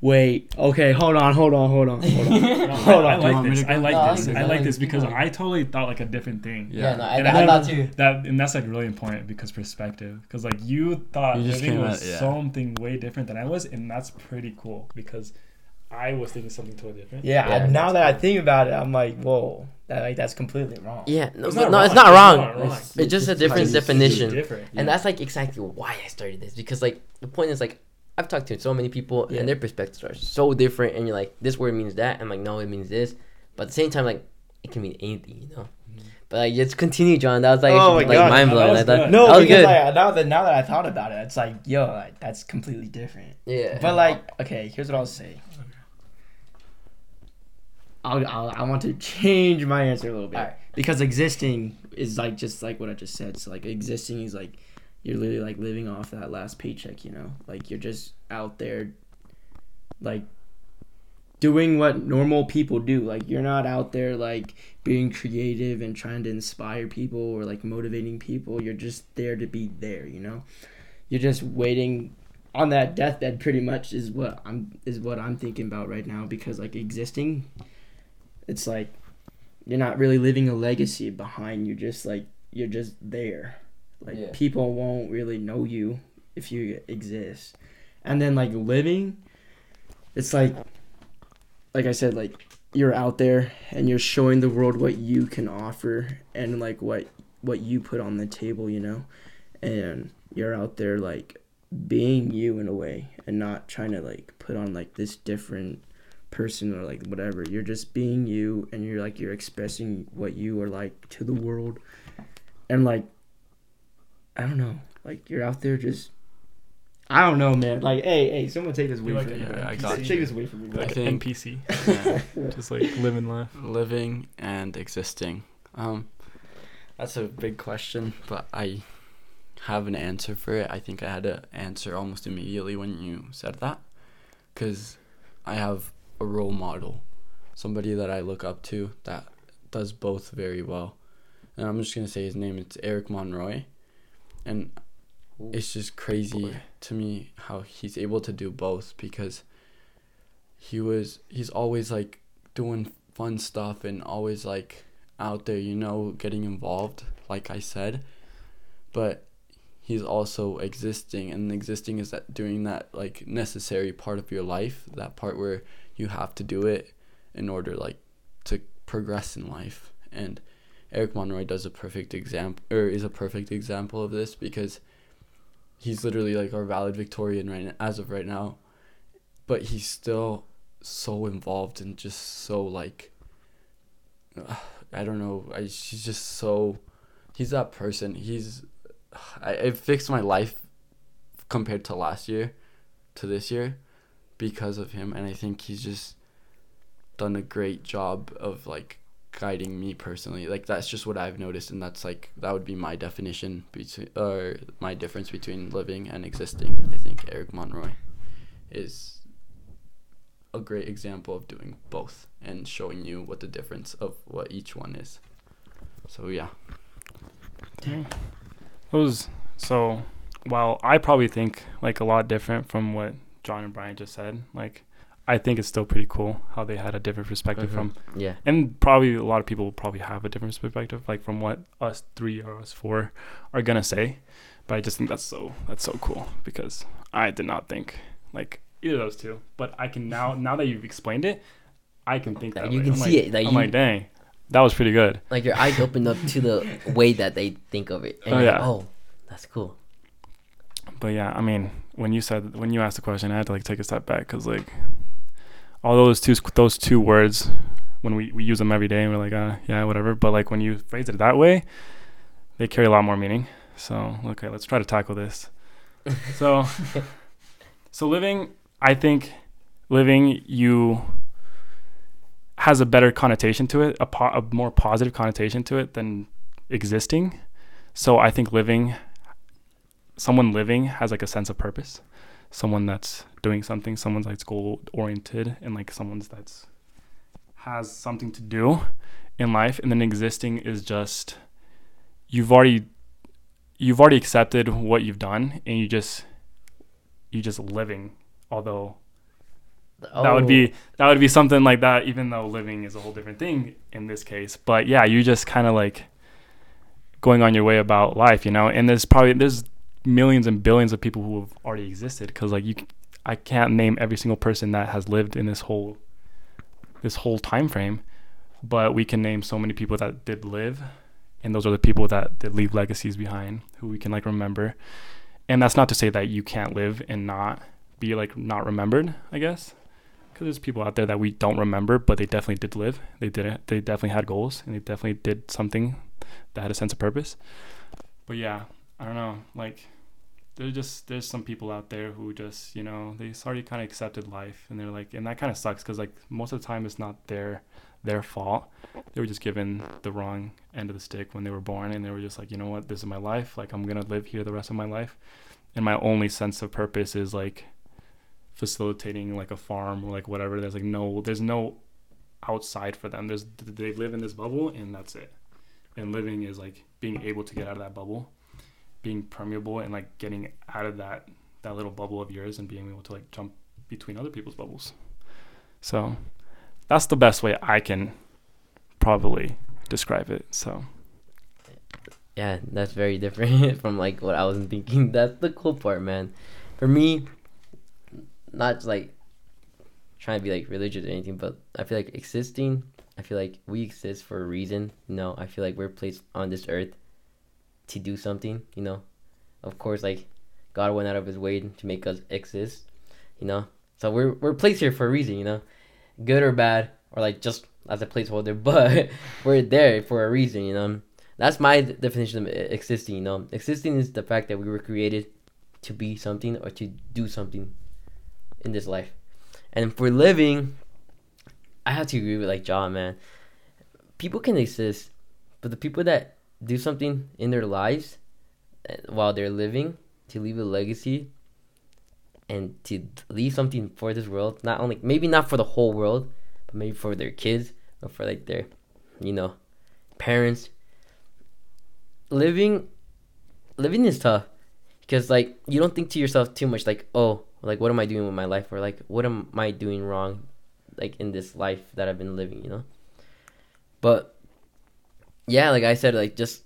wait, okay, hold on, hold on, hold on, hold on. Hold I, on. Do you like want me this. I like No, this. I like this because this. I totally thought like a different thing. Yeah. no, I, And I, I thought thought- too. That and that's like really important because perspective. Because like you thought You just living was at- yeah. something way different than I was, and that's pretty cool because I was thinking something totally different. Yeah, Yeah. now that I think about it, I'm like, whoa, that like that's completely wrong. Yeah, no, It's but not no, wrong. it's not It's wrong. not wrong. It's, just a different definition. different. And that's like exactly why I started this because like the point is like I've talked to so many people Yeah. and their perspectives are so different and you're like this word means that I'm like no it means this but at the same time like it can mean anything you know mm-hmm. but like just continue Jon that was like, Oh my like God. mind No, blowing that I thought good. No, that was because good like now that now that I thought about it, it's like, yo, like that's completely different. yeah But like, okay, here's what I'll say. I'll, I'll I want to change my answer a little bit Alright. because existing is like just like what I just said. So like existing is like you're literally like living off that last paycheck. You know, like you're just out there, like doing what normal people do. Like you're not out there like being creative and trying to inspire people or like motivating people. You're just there to be there. You know, you're just waiting on that deathbed pretty much is what I'm is what I'm thinking about right now because like existing it's like you're not really living a legacy behind You're just like you're just there like Yeah. people won't really know you if you exist. And then like living it's like like I said like you're out there and you're showing the world what you can offer and like what what you put on the table you know? And you're out there like being you in a way and not trying to like put on like this different person or like whatever. You're just being you and you're like you're expressing what you are like to the world. And like i don't know like you're out there just i don't know man like hey hey someone take this away like from me Yeah, I got take you. this away from me I Like bro. think- NPC, Yeah. just like live and laugh. living and existing. Um, that's a big question, but I have an answer for it. I think I had to answer almost immediately when you said that, because I have a role model, somebody that I look up to that does both very well, and I'm just gonna say his name. It's Eric Monroy, and it's just crazy Boy. to me how he's able to do both because he was he's always like doing fun stuff and always like out there, you know, getting involved, like I said. But he's also existing and existing is that doing that like necessary part of your life, that part where you have to do it in order like to progress in life. And Eric Monroy does a perfect example or is a perfect example of this because he's literally like our valedictorian right now, as of right now. But he's still so involved and just so like I don't know. I he's just so he's that person. He's I it fixed my life compared to last year to this year because of him and I think he's just done a great job of like guiding me personally. Like that's just what I've noticed and that's like that would be my definition between or my difference between living and existing. I think Eric Monroy is a great example of doing both and showing you what the difference of what each one is. So yeah. It was so. While I probably think like a lot different from what Jon and Bryan just said, like I think it's still pretty cool how they had a different perspective Mhm. from, Yeah. and probably a lot of people will probably have a different perspective, like from what us three or us four are gonna say. But I just think that's so that's so cool because I did not think like either of those two. But I can now now that you've explained it, I can think Like, that you way. can I'm see like, it, like, I'm you- like, dang, that was pretty good. Like your eyes opened up to the way that they think of it. And Oh, you're like, yeah. oh, that's cool. But yeah, I mean, when you said when you asked the question, I had to like take a step back because like all those two those two words when we, we use them every day and we're like uh yeah whatever. But like when you phrase it that way they carry a lot more meaning. So okay let's try to tackle this. So so living i think living you has a better connotation to it a, po- a more positive connotation to it than existing. So i think living someone living has like a sense of purpose someone that's doing something someone's like goal oriented and like someone's that's has something to do in life and then existing is just you've already you've already accepted what you've done and you just you just living although that would Oh. be that would be something like that even though living is a whole different thing in this case but yeah you just kind of like going on your way about life you know and there's probably there's millions and billions of people who have already existed because like you i can't name every single person that has lived in this whole this whole time frame but we can name so many people that did live and those are the people that did leave legacies behind who we can like remember. And that's not to say that you can't live and not be like not remembered i guess because there's people out there that we don't remember but they definitely did live. They did it they definitely had goals and they definitely did something that had a sense of purpose. But yeah i don't know like there's just there's some people out there who just you know they already kind of accepted life and they're like and that kind of sucks because like most of the time it's not their their fault. They were just given the wrong end of the stick when they were born and they were just like you know what? This is my life. Like i'm gonna live here the rest of my life. And my only sense of purpose is like facilitating like a farm or like whatever. There's like no there's no outside for them. There's they live in this bubble and that's it. And living is like being able to get out of that bubble being permeable and like getting out of that that little bubble of yours and being able to like jump between other people's bubbles so that's the best way i can probably describe it so Yeah, that's very different from like what I was thinking. That's the cool part, man. For me, not like trying to be like religious or anything, but I feel like existing. I feel like we exist for a reason. Know, I feel like we're placed on this earth to do something. You know, of course, like God went out of His way to make us exist. You know, so we're we're placed here for a reason. You know, good or bad, or like just as a placeholder, but we're there for a reason. You know that's my definition of existing you know existing is the fact that we were created to be something or to do something in this life and for living i have to agree with like jon man people can exist but the people that do something in their lives uh, while they're living to leave a legacy and to leave something for this world. Not only maybe not for the whole world but maybe for their kids or for like their you know parents. Living living is tough because like you don't think to yourself too much like oh like what am i doing with my life? or like what am i doing wrong like in this life that i've been living you know? But yeah like i said like just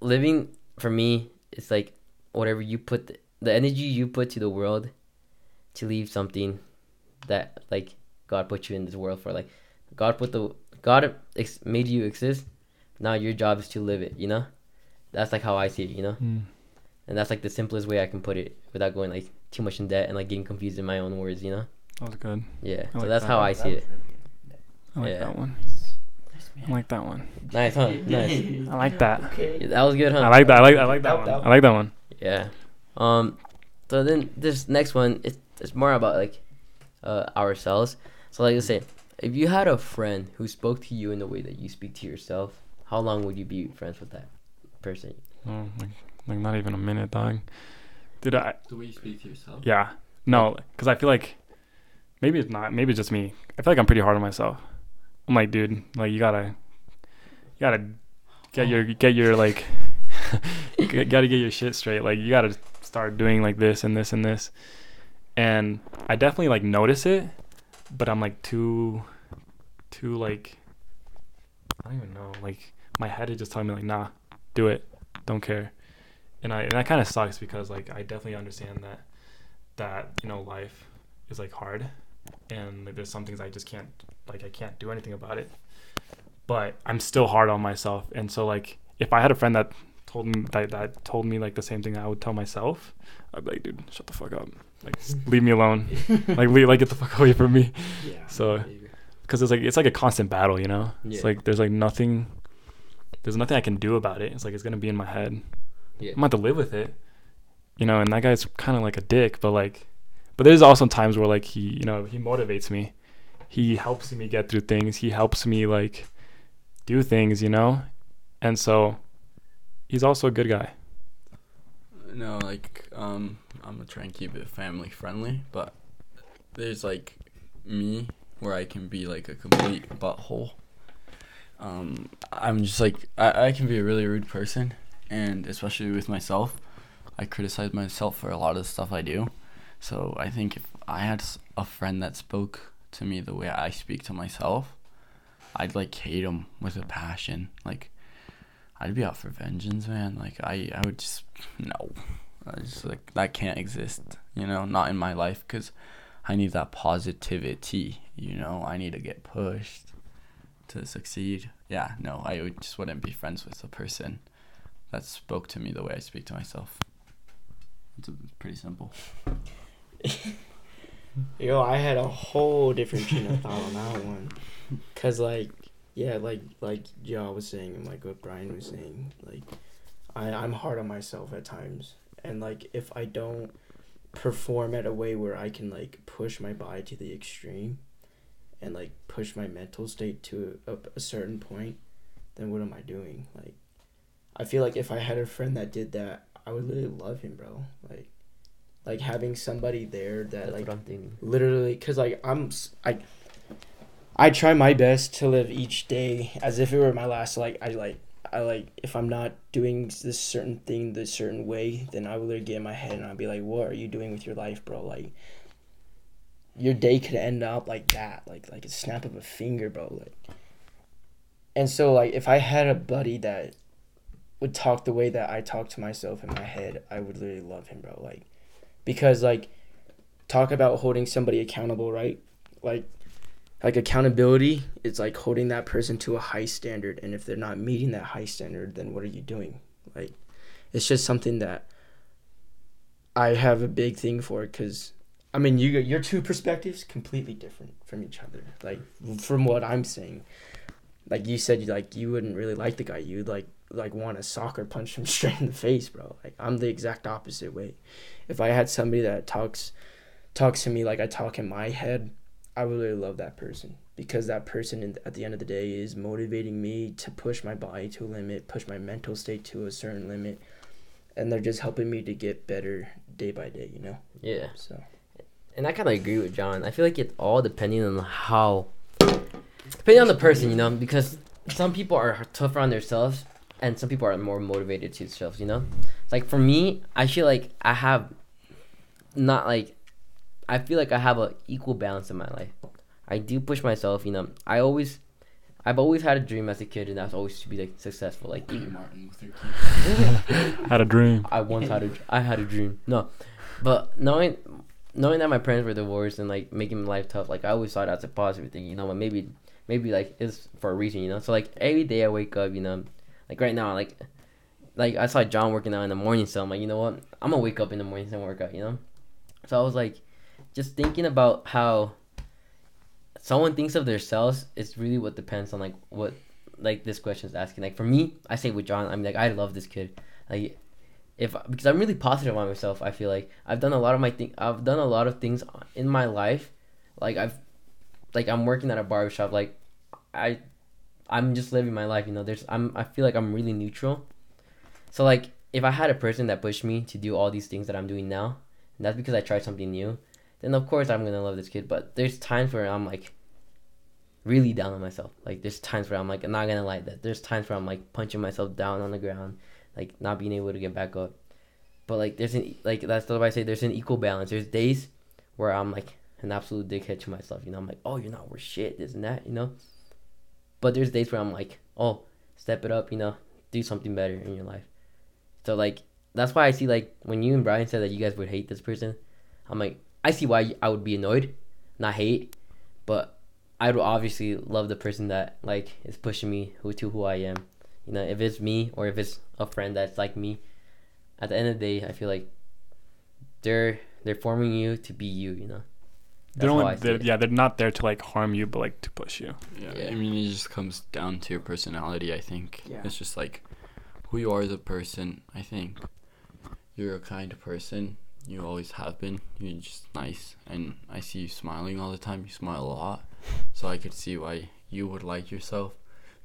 living for me it's like whatever you put the, the energy you put to the world to leave something that like god put you in this world for like god put the god ex- made you exist now your job is to live it you know that's like how I see it, you know. Hmm. And that's like the simplest way I can put it without going like too much in debt and like getting confused in my own words, you know. that was good Yeah. I so like that's that. how I see it. i like Yeah. that one i like that one Nice, huh? Nice. i like that Yeah, that was good, huh? i like that i like i like that That- one that- i like that one Yeah. Um. So then this next one, it's it's more about like, uh, ourselves. So like I say, if you had a friend who spoke to you in the way that you speak to yourself, how long would you be friends with that person? oh, like, like not even a minute dog did i The way you speak to yourself. Yeah. No, because I feel like maybe it's not. Maybe it's just me. I feel like I'm pretty hard on myself. I'm like, dude, like you gotta, you gotta get your oh. get your like, you got to get your shit straight. Like you got to start doing like this and this and this. And I definitely like notice it, but I'm like too, too like, I don't even know. Like my head is just telling me like, nah, do it, don't care. And I and that kind of sucks because like I definitely understand that, that you know life is like hard, and like, there's some things I just can't like I can't do anything about it. But I'm still hard on myself, and so like if I had a friend that told me that, that told me like the same thing I would tell myself, I'd be like, dude, shut the fuck up, like leave me alone, like leave, like get the fuck away from me. Yeah. So, because it's like it's like a constant battle, you know. Yeah. It's like there's like nothing, there's nothing I can do about it. It's like it's gonna be in my head. Yeah. I'm gonna have to live with it, you know. And that guy's kind of like a dick, but like, but there's also times where like he, you know, he motivates me. He helps me get through things. He helps me like do things, you know. And so, he's also a good guy. No, like um, I'm gonna try and keep it family friendly, but there's like me where I can be like a complete butthole. Um, I'm just like I, I can be a really rude person, and especially with myself, I criticize myself for a lot of the stuff I do. So I think if I had a friend that spoke to me the way I speak to myself, I'd like hate him with a passion. Like I'd be out for vengeance, man. Like I, I would just no, I just like that can't exist. You know, not in my life because I need that positivity. You know, I need to get pushed to succeed. Yeah, no, I would just wouldn't be friends with a person that spoke to me the way I speak to myself. It's pretty simple. Yo, I had a whole different train of thought on that one. Cause like, yeah, like like y'all was saying and like what Bryan was saying, like I, I'm hard on myself at times. And like if I don't perform at a way where I can like push my body to the extreme and like push my mental state to a, a certain point, then what am I doing? Like I feel like if I had a friend that did that, I would literally love him, bro. Like like having somebody there that That's like what I'm thinking. literally because like i'm I I try my best to live each day as if it were my last like i like i like if i'm not doing this certain thing this certain way then i will get in my head and i'll be like what are you doing with your life bro? Like your day could end up like that like like a snap of a finger bro like. And so like if i had a buddy that would talk the way that i talk to myself in my head i would literally love him bro like because like talk about holding somebody accountable, right? Like like accountability is like holding that person to a high standard and if they're not meeting that high standard, then what are you doing? Like it's just something that I have a big thing for cuz I mean, you your two perspectives completely different from each other. Like from what I'm saying. Like you said you like you wouldn't really like the guy. You'd like like want to soccer punch him straight in the face, bro. Like I'm the exact opposite way. If I had somebody that talks talks to me like I talk in my head, I would really love that person because that person at the end of the day is motivating me to push my body to a limit, push my mental state to a certain limit, and they're just helping me to get better day by day, you know. Yeah. So And I kind of agree with Jon. I feel like it's all depending on how, depending on the person, you know, because some people are tougher on themselves and some people are more motivated to themselves, you know? Like for me, I feel like I have not like, I feel like I have an equal balance in my life. I do push myself, you know. I always, I've always had a dream as a kid and that's always to be like successful. Like even Martin Luther King. Had a dream. I once had a I had a dream. No, but knowing knowing that my parents were divorced and like making life tough, like I always thought that's a positive thing. You know, but maybe maybe like it's for a reason. You know, so like every day I wake up, you know, like right now, like like I saw Jon working out in the morning, so I'm like, you know what, I'm gonna wake up in the morning and work out. You know, so I was like, just thinking about how someone thinks of themselves is really what depends on like what like this question is asking. Like for me, I say with Jon, I'm like I love this kid. Like if because I'm really positive on myself. I feel like I've done a lot of my thing. I've done a lot of things in my life. Like I've, like I'm working at a barbershop. Like I, I'm just living my life. You know, there's I'm. I feel like I'm really neutral. So like if I had a person that pushed me to do all these things that I'm doing now, and that's because I tried something new, then of course I'm gonna love this kid. But there's times where I'm like really down on myself. Like there's times where I'm like I'm not gonna lie that there's times where I'm like punching myself down on the ground like not being able to get back up. But like there's an like that's what I say. There's an equal balance. There's days where I'm like an absolute dickhead to myself. You know, I'm like, oh, you're not worth shit, this and that. You know. But there's days where I'm like, oh, step it up. You know, do something better in your life. So like that's why I see like when you and Bryan said that you guys would hate this person, I'm like I see why I would be annoyed, not hate, but I would obviously love the person that like is pushing me who to who I am. You know, if it's me or if it's a friend that's like me, at the end of the day, I feel like they're they're forming you to be you. You know. They're only, they're, yeah, they're not there to like harm you, but like to push you. Yeah, Yeah. I mean, it just comes down to your personality. I think Yeah. it's just like who you are as a person. I think you're a kind person. You always have been. You're just nice, and I see you smiling all the time. You smile a lot, so I could see why you would like yourself.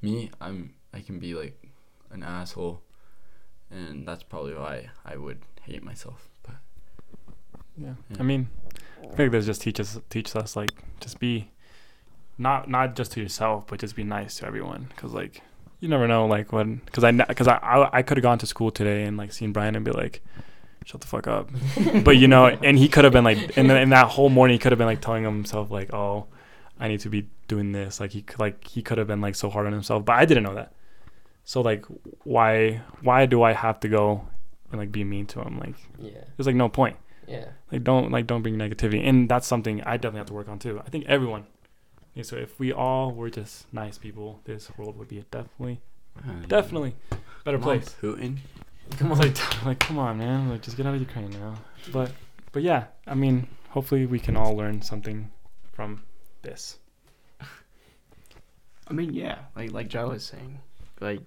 Me, I'm. I can be like an asshole, and that's probably why I would hate myself. But Yeah. Yeah. I mean, I think this just teaches teaches us like just be not not just to yourself, but just be nice to everyone. Cause like you never know like when because I because I I, I could have gone to school today and like seen Bryan and be like. Shut the fuck up, but you know, and he could have been like, and then in that whole morning, he could have been like telling himself like, "Oh, I need to be doing this." Like he could, like he could have been like so hard on himself, but I didn't know that. So like, why why do I have to go and like be mean to him? Like, Yeah. there's like no point Yeah. like don't like don't bring negativity and that's something i definitely have to work on too i think everyone needs to if we all were just nice people this world would be a definitely definitely better come on, place Putin. come on like, like come on man like just get out of ukraine now but but yeah i mean hopefully we can all learn something from this I mean, yeah, like like Joe was saying, like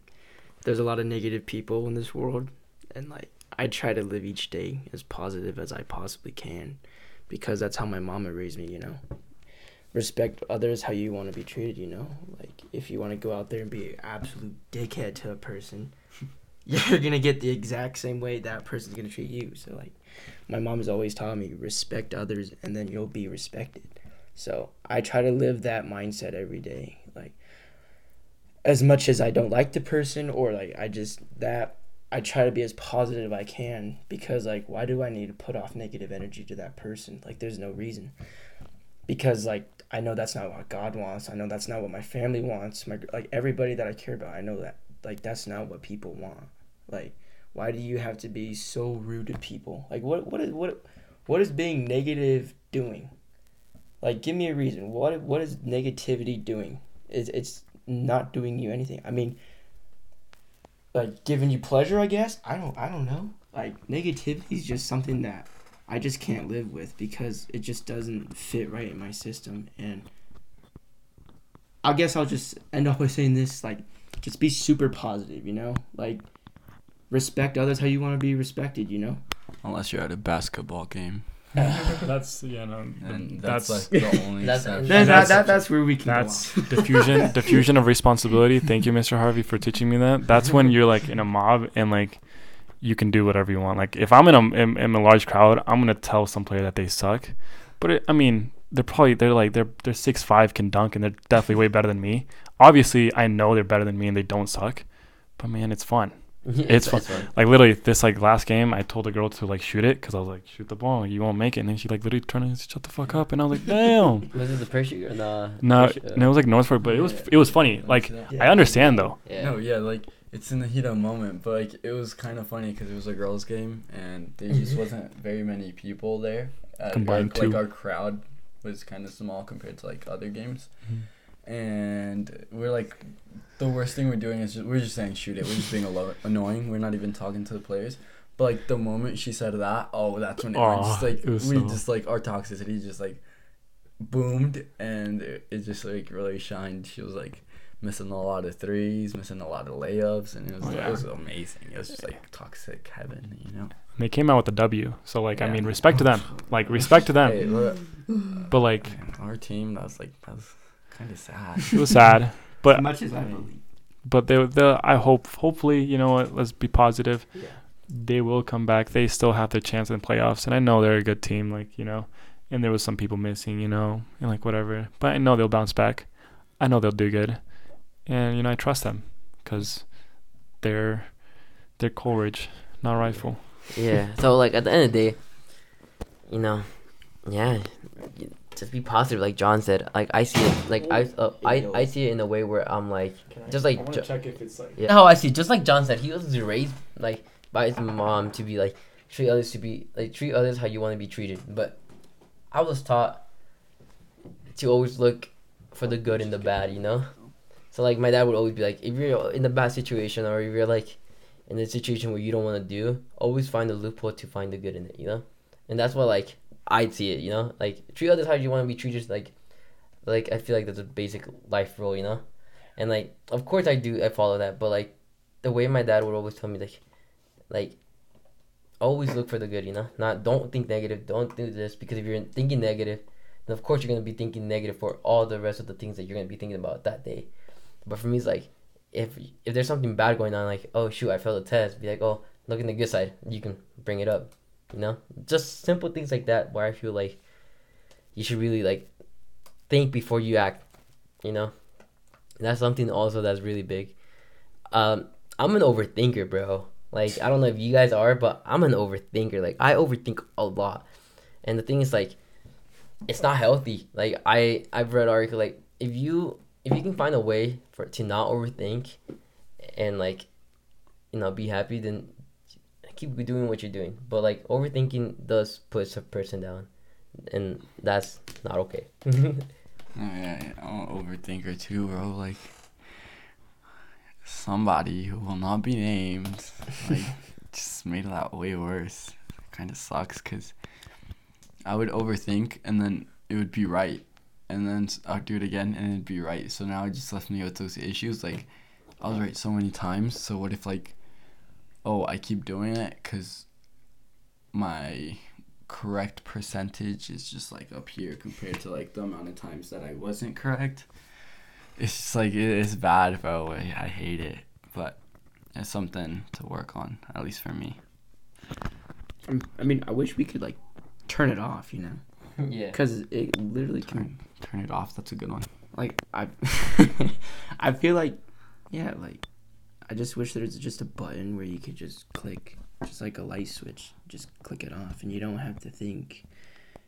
there's a lot of negative people in this world, and like I try to live each day as positive as I possibly can, because that's how my mama raised me. You know, respect others how you want to be treated. You know, like if you want to go out there and be an absolute dickhead to a person, you're gonna get the exact same way that person's gonna treat you. So like, my mom has always taught me respect others, and then you'll be respected. So I try to live that mindset every day. Like as much as I don't like the person or like I just that I try to be as positive I can because like why do I need to put off negative energy to that person? Like there's no reason. Because like I know that's not what God wants. I know that's not what my family wants. My like everybody that I care about, I know that like that's not what people want. Like why do you have to be so rude to people? Like what what is what what is being negative doing? Like give me a reason. What what is negativity doing? It's it's not doing you anything. I mean, like giving you pleasure, I guess. I don't I don't know. Like negativity is just something that I just can't live with because it just doesn't fit right in my system and I guess I'll just end off by saying this like just be super positive, you know? Like respect others how you want to be respected, you know? Unless you're at a basketball game, that's yeah no and that's that's, like the only That's- exception. That, that, that's- that, that's where we can that's go off. diffusion diffusion of responsibility. Thank you mr harvey for teaching me that. That's when you're like in a mob and like you can do whatever you want. Like if i'm in a in, in a large crowd i'm gonna tell some player that they suck. But it, i mean they're probably they're like they're they're six five can dunk and they're definitely way better than me. Obviously i know they're better than me and they don't suck. But man it's fun It's fun. like literally this like last game i told a girl to like shoot it because i was like shoot the ball you won't make it and then she like literally turned and shut the fuck up and i was like damn Was it the pressure or nah? no, Pressure, no, it was like North Fork, but it was it was funny. Like Yeah. I understand though. Yeah. No, yeah, like it's in the heat of the moment, but like it was kind of funny because it was a girls' game and there just wasn't very many people there. Uh, Combined like, like our crowd was kind of small compared to like other games, Mhm. And we're like, the worst thing we're doing is just, we're just saying shoot it. We're just being alo- annoying. We're not even talking to the players. But like the moment she said that, oh, that's when it went just like it was we so- just like our toxicity just like boomed and it, it just like really shined. She was like missing a lot of threes, missing a lot of layups, and it was Oh, it was amazing. It was just like toxic heaven, you know. And they came out with a W. So like I Yeah. mean respect to them. Like respect to them. Hey, look, But like our team that was like that was kind of sad. it was sad. But as much as I believe. but they they I hope hopefully, you know what, let's be positive. Yeah. They will come back. They still have their chance in the playoffs and I know they're a good team, like, you know. And there was some people missing, you know, and like whatever. But I know they'll bounce back. I know they'll do good. And you know, I trust them cuz they're They're Coal Ridge, not Rifle. Yeah. So like at the end of the day, you know, yeah, y- just be positive. Like Jon said, like I see it, like I uh, I I see it in a way where I'm like, Just like I Jo- check if it's like. yeah. how I see. it. Just like Jon said, he was raised like by his mom to be like treat others to be like treat others how you want to be treated. But I was taught to always look for the good and the bad. You know. So like my dad would always be like, if you're in a bad situation or if you're like in a situation where you don't want to do, always find a loophole to find the good in it, you know? And that's what like I'd see it, you know? Like treat others how you want to be treated like like I feel like that's a basic life rule, you know? And like of course I do I follow that, but like the way my dad would always tell me like like always look for the good, you know? Not don't think negative, don't do this because if you're thinking negative, then of course you're gonna be thinking negative for all the rest of the things that you're gonna be thinking about that day. But for me, it's like if if there's something bad going on, like oh shoot, I failed a test, be like oh look in the good side, you can bring it up, you know, just simple things like that where I feel like you should really like think before you act, you know. And that's something also that's really big. Um, I'm an overthinker, bro. Like I don't know if you guys are, but I'm an overthinker. Like I overthink a lot, and the thing is like, it's not healthy. Like I I've read article like if you if you can find a way for to not overthink, and like, you know, be happy, then keep doing what you're doing. But like overthinking does put a person down, and that's not okay. Oh, yeah, yeah, I'm an overthinker too, bro. Like somebody who will not be named, like just made that way worse. Kind of sucks because I would overthink and then it would be right, and then I'd do it again and it'd be right. So now it just left me with those issues. Like I was right so many times. So what if like, oh, I keep doing it because my correct percentage is just like up here compared to like the amount of times that I wasn't correct. It's just like it is bad, bro. I, I hate it, but it's something to work on, at least for me. Um, I mean, I wish we could like turn it off, you know, yeah. because it literally can. Turn turn it off. That's a good one. Like I, I feel like, yeah, like I just wish there was just a button where you could just click, just like a light switch, just click it off, and you don't have to think,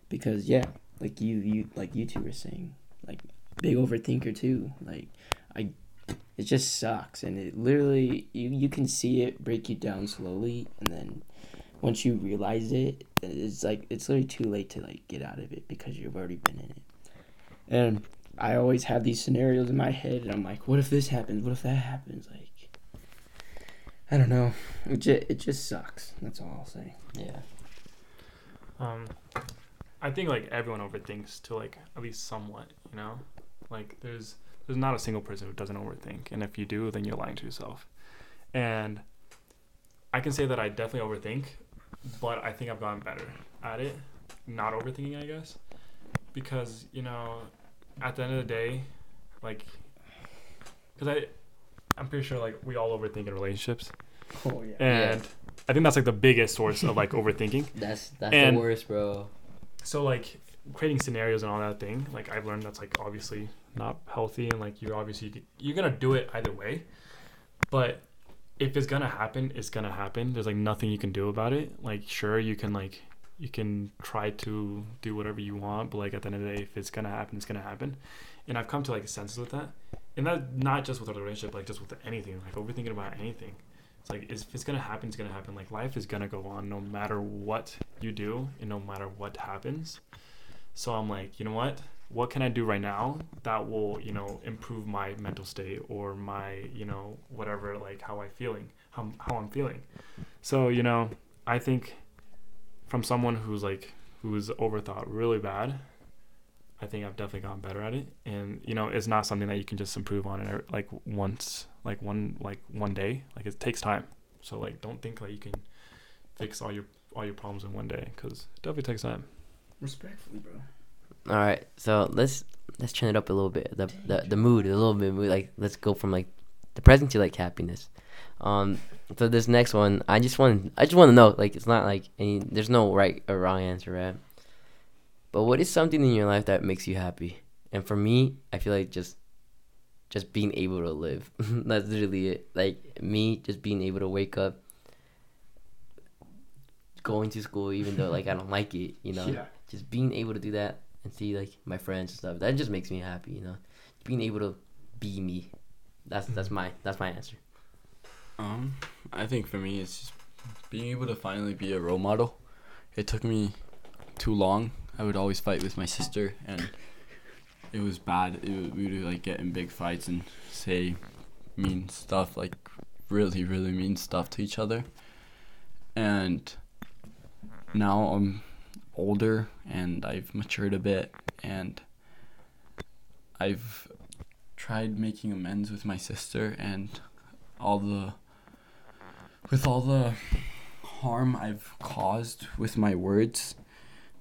because yeah, like you you like you two were saying, like big overthinker too. Like I, it just sucks, and it literally you you can see it break you down slowly, and then once you realize it, it's like it's literally too late to like get out of it because you've already been in it. And I always have these scenarios in my head, and I'm like, what if this happens? What if that happens? Like, I don't know. It just, it just sucks. That's all I'll say. Yeah. Um, I think like everyone overthinks to like at least somewhat, you know. Like there's there's not a single person who doesn't overthink, and if you do, then you're lying to yourself. And I can say that I definitely overthink, but I think I've gotten better at it, not overthinking, I guess, because you know, at the end of the day, like, because I, I'm pretty sure like we all overthink in relationships, Oh yeah. and I think that's like the biggest source of like overthinking. That's that's And- the worst, bro. so like creating scenarios and all that thing like i've learned that's like obviously not healthy and like you're obviously you're gonna do it either way. But if it's gonna happen it's gonna happen. There's like nothing you can do about it. Like sure you can like you can try to do whatever you want but like at the end of the day if it's gonna happen it's gonna happen. And i've come to like a senses with that and that not just with our relationship like just with anything like overthinking about anything. It's like if it's gonna happen it's gonna happen. Like life is gonna go on no matter what you do and no matter what happens. So i'm like you know what? What can i do right now that will you know improve my mental state or my you know whatever like how i feeling how, how i'm feeling? So you know i think from someone who's like who's overthought really bad i think i've definitely gotten better at it and you know it's not something that you can just improve on in like once like one like one day like it takes time so like don't think like you can fix all your all your problems in one day because it definitely takes time Respectfully, bro. All right, so let's let's turn it up a little bit. The the, the mood, a little bit mood. Like let's go from like the present to like happiness. Um, so this next one, I just want I just want to know. Like it's not like any. There's no right or wrong answer, right? But what is something in your life that makes you happy? And for me, I feel like just just being able to live. That's literally it. Like me, just being able to wake up going to school even though like I don't like it. You know, Yeah. just being able to do that and see like my friends and stuff. That just makes me happy. You know, being able to be me. That's that's my that's my answer. Um, I think for me, it's just being able to finally be a role model. It took me too long. I would always fight with my sister, and it was bad. It, we would like get in big fights and say mean stuff, like really, really mean stuff to each other. And now I'm older and I've matured a bit, and I've tried making amends with my sister and all the with all the harm I've caused with my words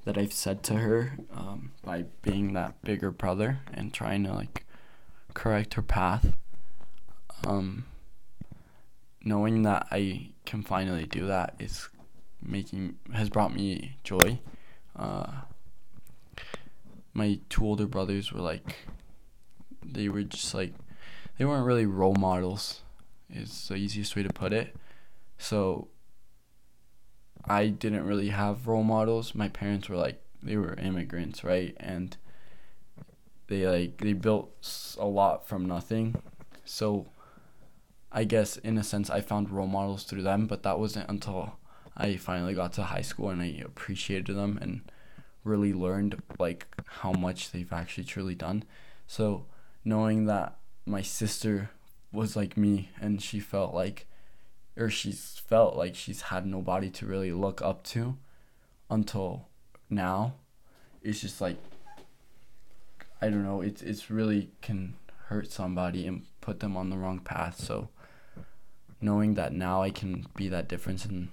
that I've said to her um, by being that bigger brother and trying to like correct her path. Um, knowing that I can finally do that is making has brought me joy. Uh, my two older brothers were like they were just like they weren't really role models is the easiest way to put it. So I didn't really have role models. My parents were like they were immigrants, right? And they like they built a lot from nothing. So I guess in a sense I found role models through them, but that wasn't until I finally got to high school and I appreciated them and really learned like how much they've actually truly done. So knowing that my sister was like me and she felt like or she's felt like she's had nobody to really look up to until now. It's just like I don't know it's it's really can hurt somebody and put them on the wrong path. So knowing that now I can be that difference in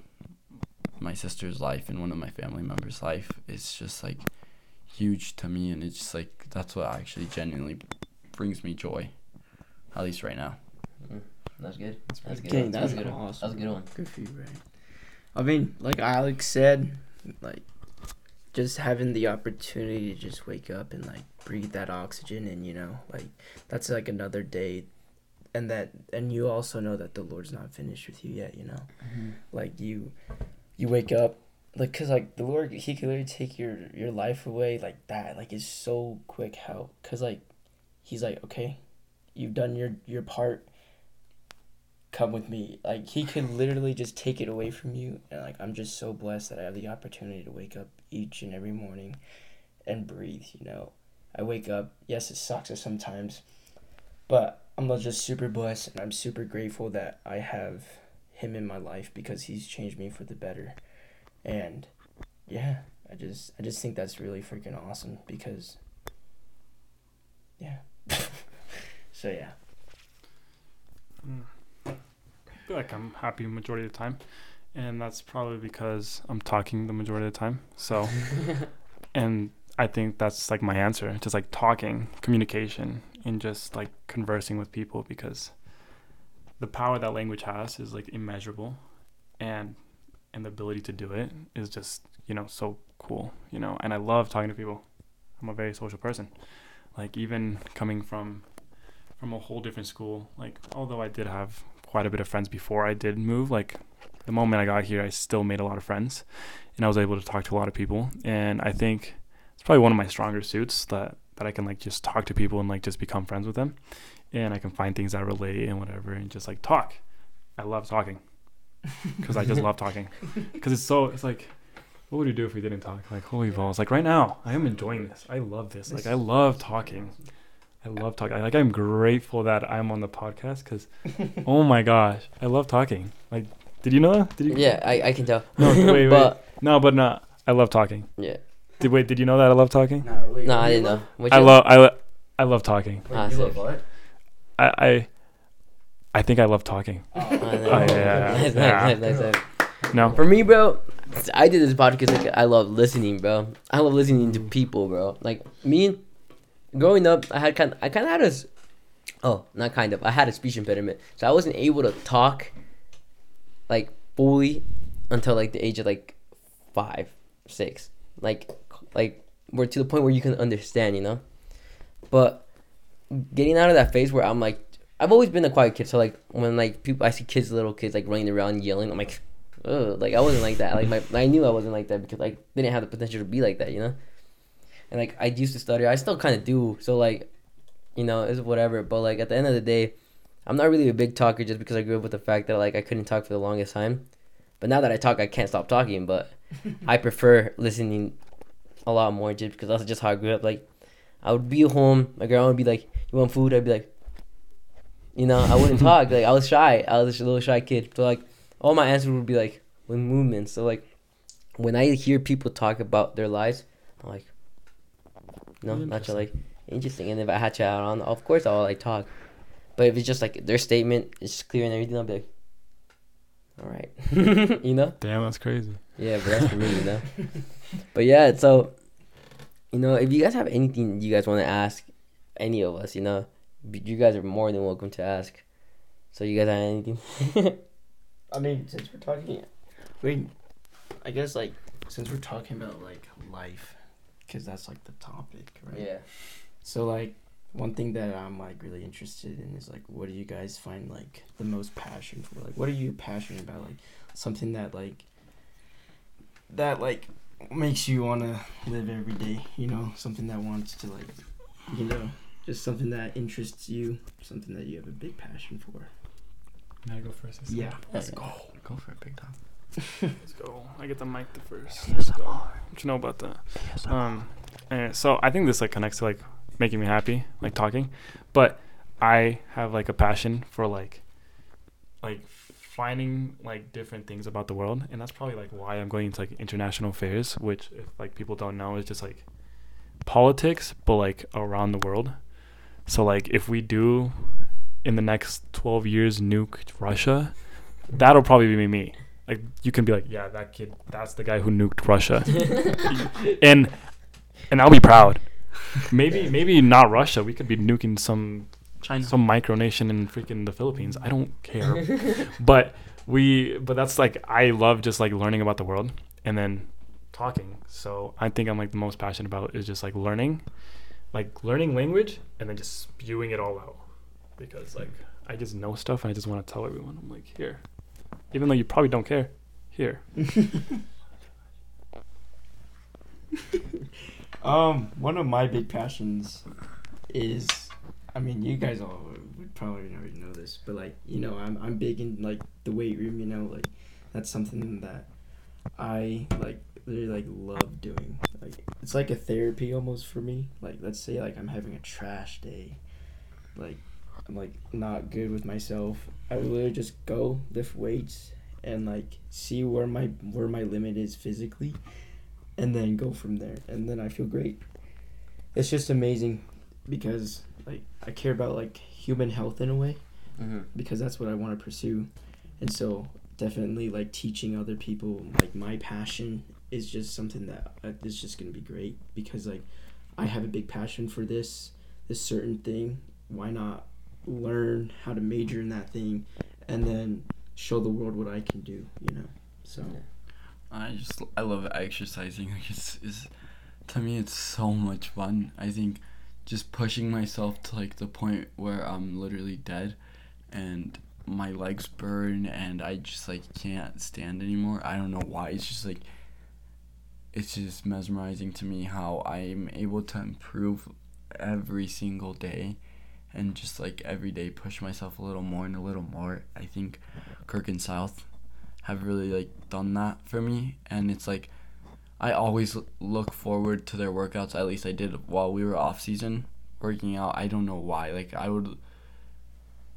my sister's life and one of my family members life is just like huge to me and it's just like that's what actually genuinely brings me joy at least right now Mm. That's good. That's good. Dang, that's that's a good one. awesome. That's a good one. Good for you, right? I mean, like Alex said, like just having the opportunity to just wake up and like breathe that oxygen and you know, like that's like another day and that and you also know that the Lord's not finished with you yet, you know. Mm-hmm. Like you you wake up like cuz like the Lord he could literally take your your life away like that. Like it's so quick how cuz like he's like, "Okay, you've done your your part come with me. Like he could literally just take it away from you. And like I'm just so blessed that I have the opportunity to wake up each and every morning and breathe, you know. I wake up, yes it sucks sometimes, but I'm just super blessed and I'm super grateful that I have him in my life because he's changed me for the better. And yeah, I just I just think that's really freaking awesome because yeah. so yeah. Hmm. I feel like I'm happy majority of the time, and that's probably because I'm talking the majority of the time. So, and I think that's like my answer, just like talking, communication, and just like conversing with people because the power that language has is like immeasurable, and and the ability to do it is just you know so cool, you know. And I love talking to people. I'm a very social person. Like even coming from from a whole different school, like although I did have quite a bit of friends before I did move. Like the moment I got here, I still made a lot of friends, and I was able to talk to a lot of people. And I think it's probably one of my stronger suits that that I can like just talk to people and like just become friends with them, and I can find things that relate and whatever, and just like talk. I love talking because I just love talking because it's so it's like. What would you do if we didn't talk? Like, holy balls! Like right now, I am enjoying this. I love this. Like, I love talking. I love talking. Like, I'm grateful that I'm on the podcast because, oh my gosh, I love talking. Like, did you know that? Did you? Yeah, I, I can tell. No, wait, wait. but No, but no. I love talking. yeah, Did wait? Did you know that I love talking? No, wait, no, I didn't know. What I you- love. I, lo- I love talking. Ah, sick. what? I, I, I think I love talking. Oh, yeah, yeah, nice, yeah. nice, nice, nice, nice. No. For me, bro, I did this podcast. Like, I love listening, bro. I love listening to people, bro. Like me, growing up, I had kind, of, I kind of had a, oh, not kind of. I had a speech impediment, so I wasn't able to talk, like fully, until like the age of like five, six. Like, like we're to the point where you can understand, you know. But getting out of that phase where I'm like, I've always been a quiet kid. So like when like people, I see kids, little kids like running around yelling, I'm like, ugh, like I wasn't like that. Like my, I knew I wasn't like that because like didn't have the potential to be like that, you know. And like I used to stutter, I still kind of do. So like, you know, it's whatever. But like at the end of the day, I'm not really a big talker just because I grew up with the fact that like I couldn't talk for the longest time. But now that I talk, I can't stop talking. But I prefer listening a lot more just because that's just how I grew up. Like I would be home, my grandma would be like, "You want food?" I'd be like, you know, I wouldn't talk. Like I was shy. I was a little shy kid. So like all my answers would be like with movements. So like when I hear people talk about their lives, I'm like, no, not just like interesting. And if I had to add on, of course I'll like talk. But if it's just like their statement is clear and everything, I'll be like, all right, you know. Damn, that's crazy. Yeah, but that's for me, you know. But yeah, so you know, if you guys have anything you guys want to ask any of us, you know, you guys are more than welcome to ask. So you guys have anything? I mean, since we're talking, we, I guess like since we're talking about like life, because that's like the topic, right? yeah. So like one thing that I'm like really interested in is like what do you guys find like the most passion for? Like what are you passionate about? Like something that like that like makes you want to live every day, you know, something that wants to like you know, just something that interests you, something that you have a big passion for. Can I go first? this Yeah. Let's go. Go for it, big time. Let's go. I get the mic the first. Let's go. What you know about that? Um, and so I think this like connects to like making me happy, like talking, but I have like a passion for like, like finding like different things about the world, and that's probably like why I'm going into like international affairs, which if like people don't know is just like politics, but like around the world. So like if we do in the next 12 years nuke Russia, that'll probably be me. Like you can be like, yeah, that kid, that's the guy who nuked Russia, and and I'll be proud. Maybe maybe not Russia. We could be nuking some China. some micronation in freaking the Philippines. I don't care. but we but that's like I love just like learning about the world and then talking. So I think I'm like the most passionate about is just like learning, like learning language and then just spewing it all out because like I just know stuff and I just want to tell everyone. I'm like here, even though you probably don't care. Here, Um, one of my big passions is, I mean, you guys all would probably already know this, but like, you know, I'm I'm big in like the weight room. You know, like that's something that I like really like love doing. Like it's like a therapy almost for me. Like let's say like I'm having a trash day, like I'm like not good with myself. I would literally just go lift weights and like see where my where my limit is physically and then go from there and then i feel great it's just amazing because like i care about like human health in a way Mm-hmm. because that's what i want to pursue and so definitely like teaching other people like my passion is just something that uh, is just going to be great because like i have a big passion for this this certain thing why not learn how to major in that thing and then show the world what i can do you know so I just I love exercising. Like it's, it's to me it's so much fun. I think just pushing myself to like the point where I'm literally dead and my legs burn and I just like can't stand anymore. I don't know why. It's just like it's just mesmerizing to me how I'm able to improve every single day and just like every day push myself a little more and a little more. I think Kirk and South have really like done that for me and it's like I always look forward to their workouts. At least I did while we were off season working out. I don't know why. Like I would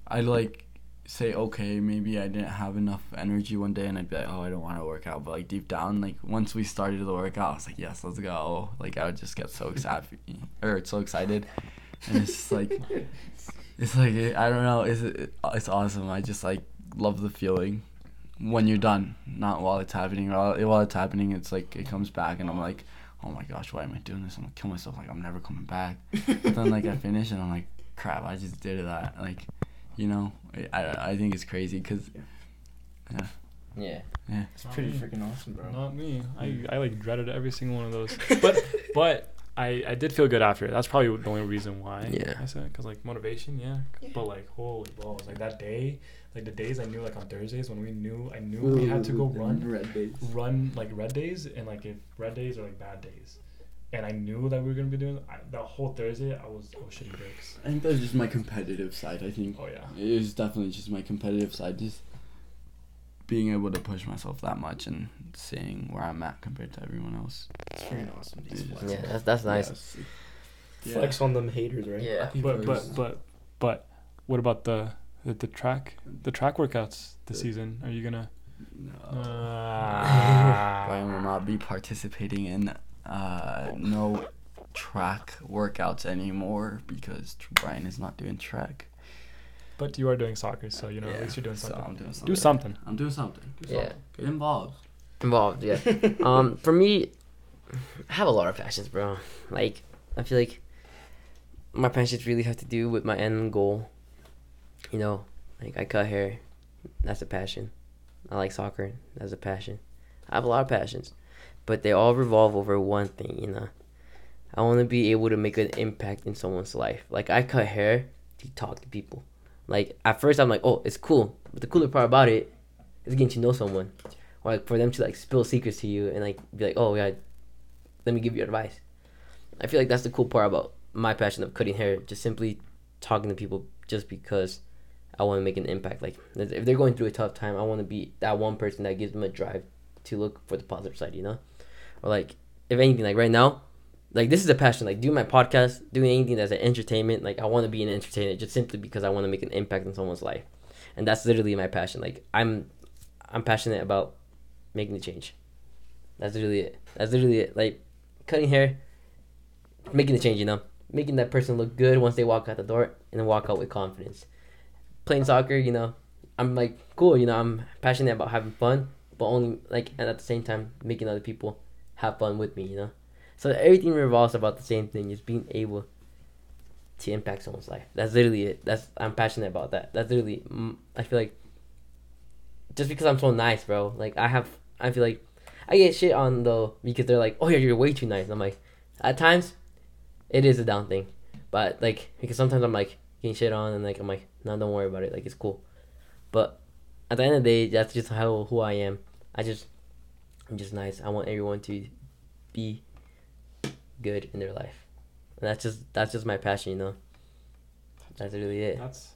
I'd like say okay maybe I didn't have enough energy one day and I'd be like oh I don't want to work out. But like deep down like once we started the workout I was like yes let's go. Like I would just get so excited or so excited and it's just like it's like I don't know it's it's awesome I just like love the feeling when you're done, not while it's happening. While, while it's happening, it's like it comes back, and I'm like, oh my gosh, why am I doing this? I'm gonna kill myself. Like I'm never coming back. but then like I finish, and I'm like, crap, I just did that. Like, you know, I I think it's crazy because, yeah, Yeah. it's pretty freaking awesome bro Not me. I, I like dreaded every single one of those. But but I I did feel good after. That's probably the only reason why. Yeah. I said because like motivation, yeah. But like holy balls, like that day, like the days I knew like on Thursdays when we knew I knew we had to go run red days. run like red days and like if red days are like bad days. And I knew that we were gonna be doing I, that whole Thursday. I was I was shitting bricks. I think that's just my competitive side. I think Oh yeah. it was definitely just my competitive side. Just being able to push myself that much and seeing where I'm at compared to everyone else. It's very awesome. These Yeah. that's that's nice. Yes. Flex on them haters, right? Yeah. But but but but what about the the, the track the track workouts this The- season? Are you gonna? No. Uh, Bryan will not be participating in uh, no track workouts anymore because Bryan is not doing track. But you are doing soccer, so you know at least you're doing so something. I'm doing something. Do something. I'm doing something. Do Yeah. Get involved. Involved, yeah. um, for me, I have a lot of passions, bro. Like, I feel like my passions really have to do with my end goal. You know, like I cut hair, that's a passion. I like soccer, that's a passion. I have a lot of passions, but they all revolve over one thing. You know, I want to be able to make an impact in someone's life. Like I cut hair to talk to people. Like at first, I'm like, oh, it's cool, but the cooler part about it is getting to know someone or like for them to like spill secrets to you and like be like, oh yeah, let me give you advice. I feel like that's the cool part about my passion of cutting hair, just simply talking to people just because I want to make an impact. Like if they're going through a tough time, I want to be that one person that gives them a drive to look for the positive side, you know? Or like if anything, like right now, like this is a passion. Like doing my podcast, doing anything that's an entertainment. Like I want to be an entertainer just simply because I want to make an impact in someone's life, and that's literally my passion. Like I'm, I'm passionate about making the change. That's literally it. That's literally it. Like cutting hair, making the change. You know, making that person look good once they walk out the door and walk out with confidence. Playing soccer, you know, I'm like cool. You know, I'm passionate about having fun, but only like and at the same time making other people have fun with me. You know, so everything revolves about the same thing: is being able to impact someone's life. That's literally it. That's I'm passionate about that. That's literally. mm, I feel like just because I'm so nice, bro. Like I have, I feel like I get shit on though because they're like, "Oh yeah, you're way too nice." I'm like, at times, it is a down thing, but like because sometimes I'm like getting shit on and like I'm like, no, don't worry about it. Like it's cool, but at the end of the day, that's just how who I am. I just, I'm just nice. I want everyone to be good in their life, and that's just that's just my passion, you know. That's really it. That's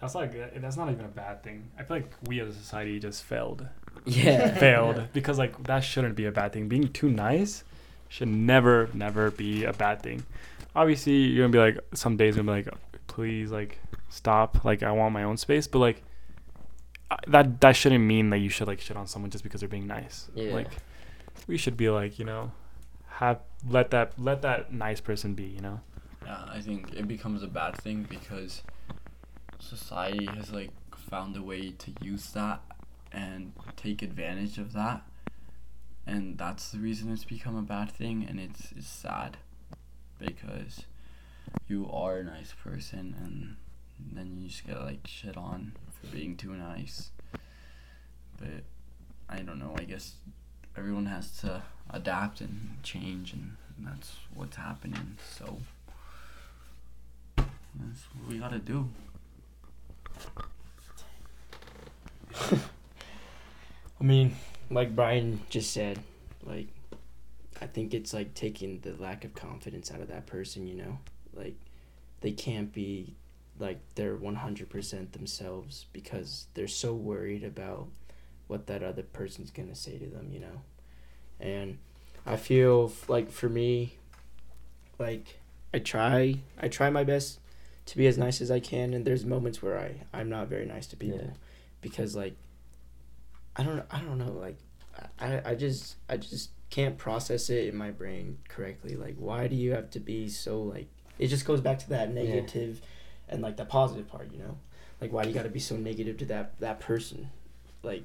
that's like uh, that's not even a bad thing. I feel like we as a society just failed. Yeah. failed because like that shouldn't be a bad thing. Being too nice should never never be a bad thing. Obviously, you're gonna be like some days you're gonna be like, please like stop. Like I want my own space, but like that that shouldn't mean that you should like shit on someone just because they're being nice. Yeah. Like we should be like you know have let that let that nice person be. You know. Yeah, I think it becomes a bad thing because society has like found a way to use that and take advantage of that. And that's the reason it's become a bad thing and it's it's sad because you are a nice person and then you just get like shit on for being too nice. But I don't know, I guess everyone has to adapt and change and that's what's happening. So that's what we gotta do. I mean, like Bryan just said, like I think it's like taking the lack of confidence out of that person, you know? Like they can't be like they're 100% themselves because they're so worried about what that other person's going to say to them, you know? And I feel like for me like I try I try my best to be as nice as I can and there's moments where I I'm not very nice to people Yeah. because like I don't I don't know like I, I just I just can't process it in my brain correctly like why do you have to be so like it just goes back to that negative and like the positive part you know like why do you got to be so negative to that that person like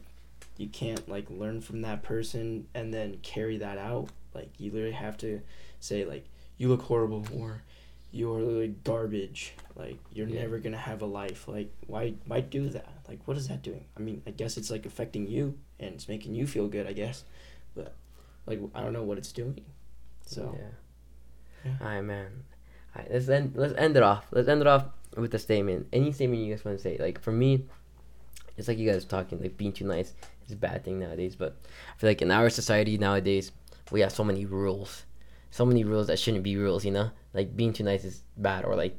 you can't like learn from that person and then carry that out like you literally have to say like you look horrible or you're literally garbage like you're Yeah. never gonna have a life like why why do that like what is that doing i mean i guess it's like affecting you and it's making you feel good i guess but like i don't know what it's doing so yeah. Yeah. All right, man. All right, let's end. Let's end it off. Let's end it off with a statement. Any statement you guys want to say? Like for me, it's like you guys talking. Like being too nice is a bad thing nowadays. But I feel like in our society nowadays, we have so many rules, so many rules that shouldn't be rules. You know, like being too nice is bad, or like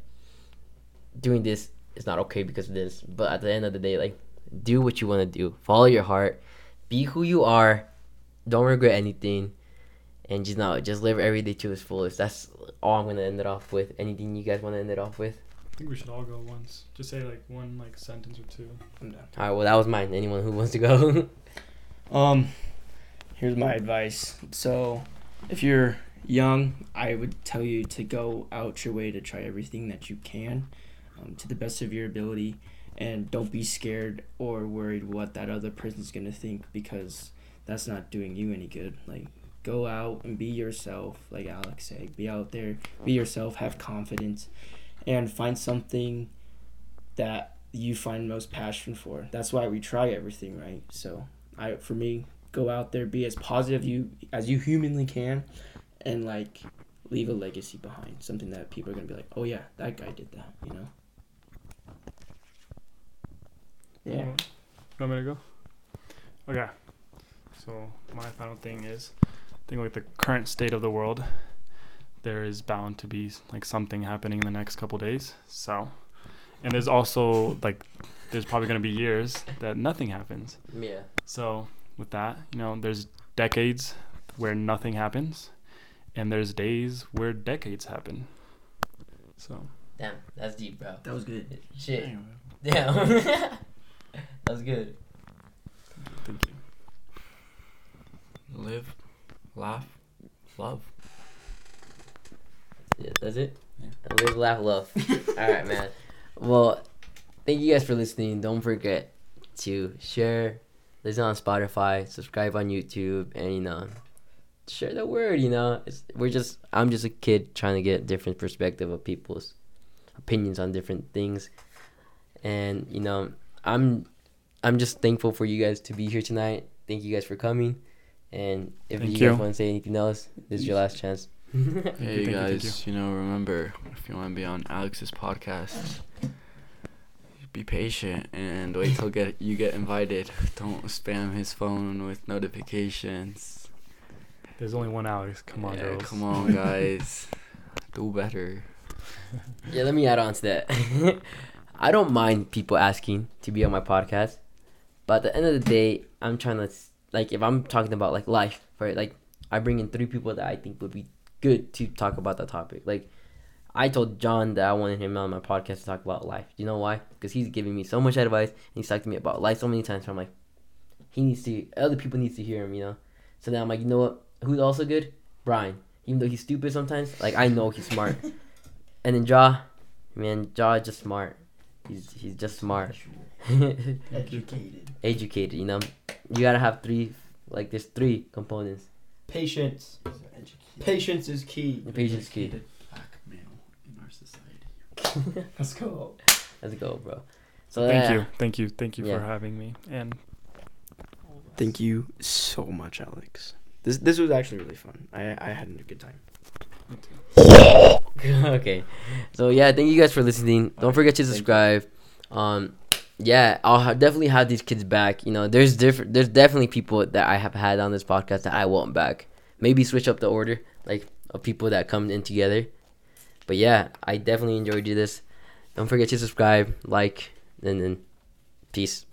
doing this is not okay because of this. But at the end of the day, like do what you want to do. Follow your heart. Be who you are. Don't regret anything and just now just live every day to its fullest. That's all I'm gonna end it off with. Anything you guys want to end it off with? I think we should all go once. Just say like one like sentence or two. I'm done. All right, well that was mine. Anyone who wants to go? Um, here's my advice. So, if you're young, I would tell you to go out your way to try everything that you can, um, to the best of your ability, and don't be scared or worried what that other person's gonna think because that's not doing you any good. Like, go out and be yourself, like Alex said. Be out there, be yourself, have confidence, and find something that you find most passion for. That's why we try everything, right? So I for me, go out there, be as positive you as you humanly can, and like leave a legacy behind. Something that people are gonna be like, oh yeah, that guy did that, you know. Yeah. Mm-hmm. You want me to go? Okay. So my final thing is, think like the current state of the world, there is bound to be like something happening in the next couple days. So, and there's also like, there's probably gonna be years that nothing happens. yeah. So with that, you know, there's decades where nothing happens, and there's days where decades happen. So Damn, that's deep, bro. That was good. Shit. Damn. that was good. thank you. Live, laugh, love. Yeah, that's it. Yeah. Live, laugh, love. All right, man. Well, thank you guys for listening. Don't forget to share, listen on Spotify, subscribe on YouTube, and you know, share the word. You know, it's, we're just I'm just a kid trying to get different perspective of people's opinions on different things, and you know, I'm I'm just thankful for you guys to be here tonight. Thank you guys for coming. And if Thank you guys want to say anything else, this is your last chance. Hey you, thank you, guys, you know, remember if you want to be on Alex's podcast, be patient and wait till get you get invited. Don't spam his phone with notifications. There's only one Alex. Come on, yeah, girls. come on, guys, do better. Yeah, let me add on to that. I don't mind people asking to be on my podcast, but at the end of the day, I'm trying to like if I'm talking about like life, right? Like I bring in three people that I think would be good to talk about that topic. Like I told Jon that I wanted him on my podcast to talk about life. Do you know why? Because he's giving me so much advice and he's talked to me about life so many times. So I'm like, he needs to. Other people needs to hear him, you know. So then I'm like, you know what? Who's also good? Bryan. Even though he's stupid sometimes, like I know he's smart. and then Jaw, man, Jaw is just smart. He's he's just smart. Educated. Educated, you know. You gotta have three. Like there's three components. Patience. Patience is key. The patience is key. Black male in our society. Let's go. Let's go, bro. So Thank yeah. you, thank you, thank you Yeah. for having me. And Thank you so much, Alex. This this was actually really fun. I I had a good time. okay. So yeah, thank you guys for listening. Don't forget to subscribe. Um, yeah, I'll ha- definitely have these kids back. You know, there's different. There's definitely people that I have had on this podcast that I want back. Maybe switch up the order, like of people that come in together. But yeah, I definitely enjoyed this. Don't forget to subscribe, like, and then peace.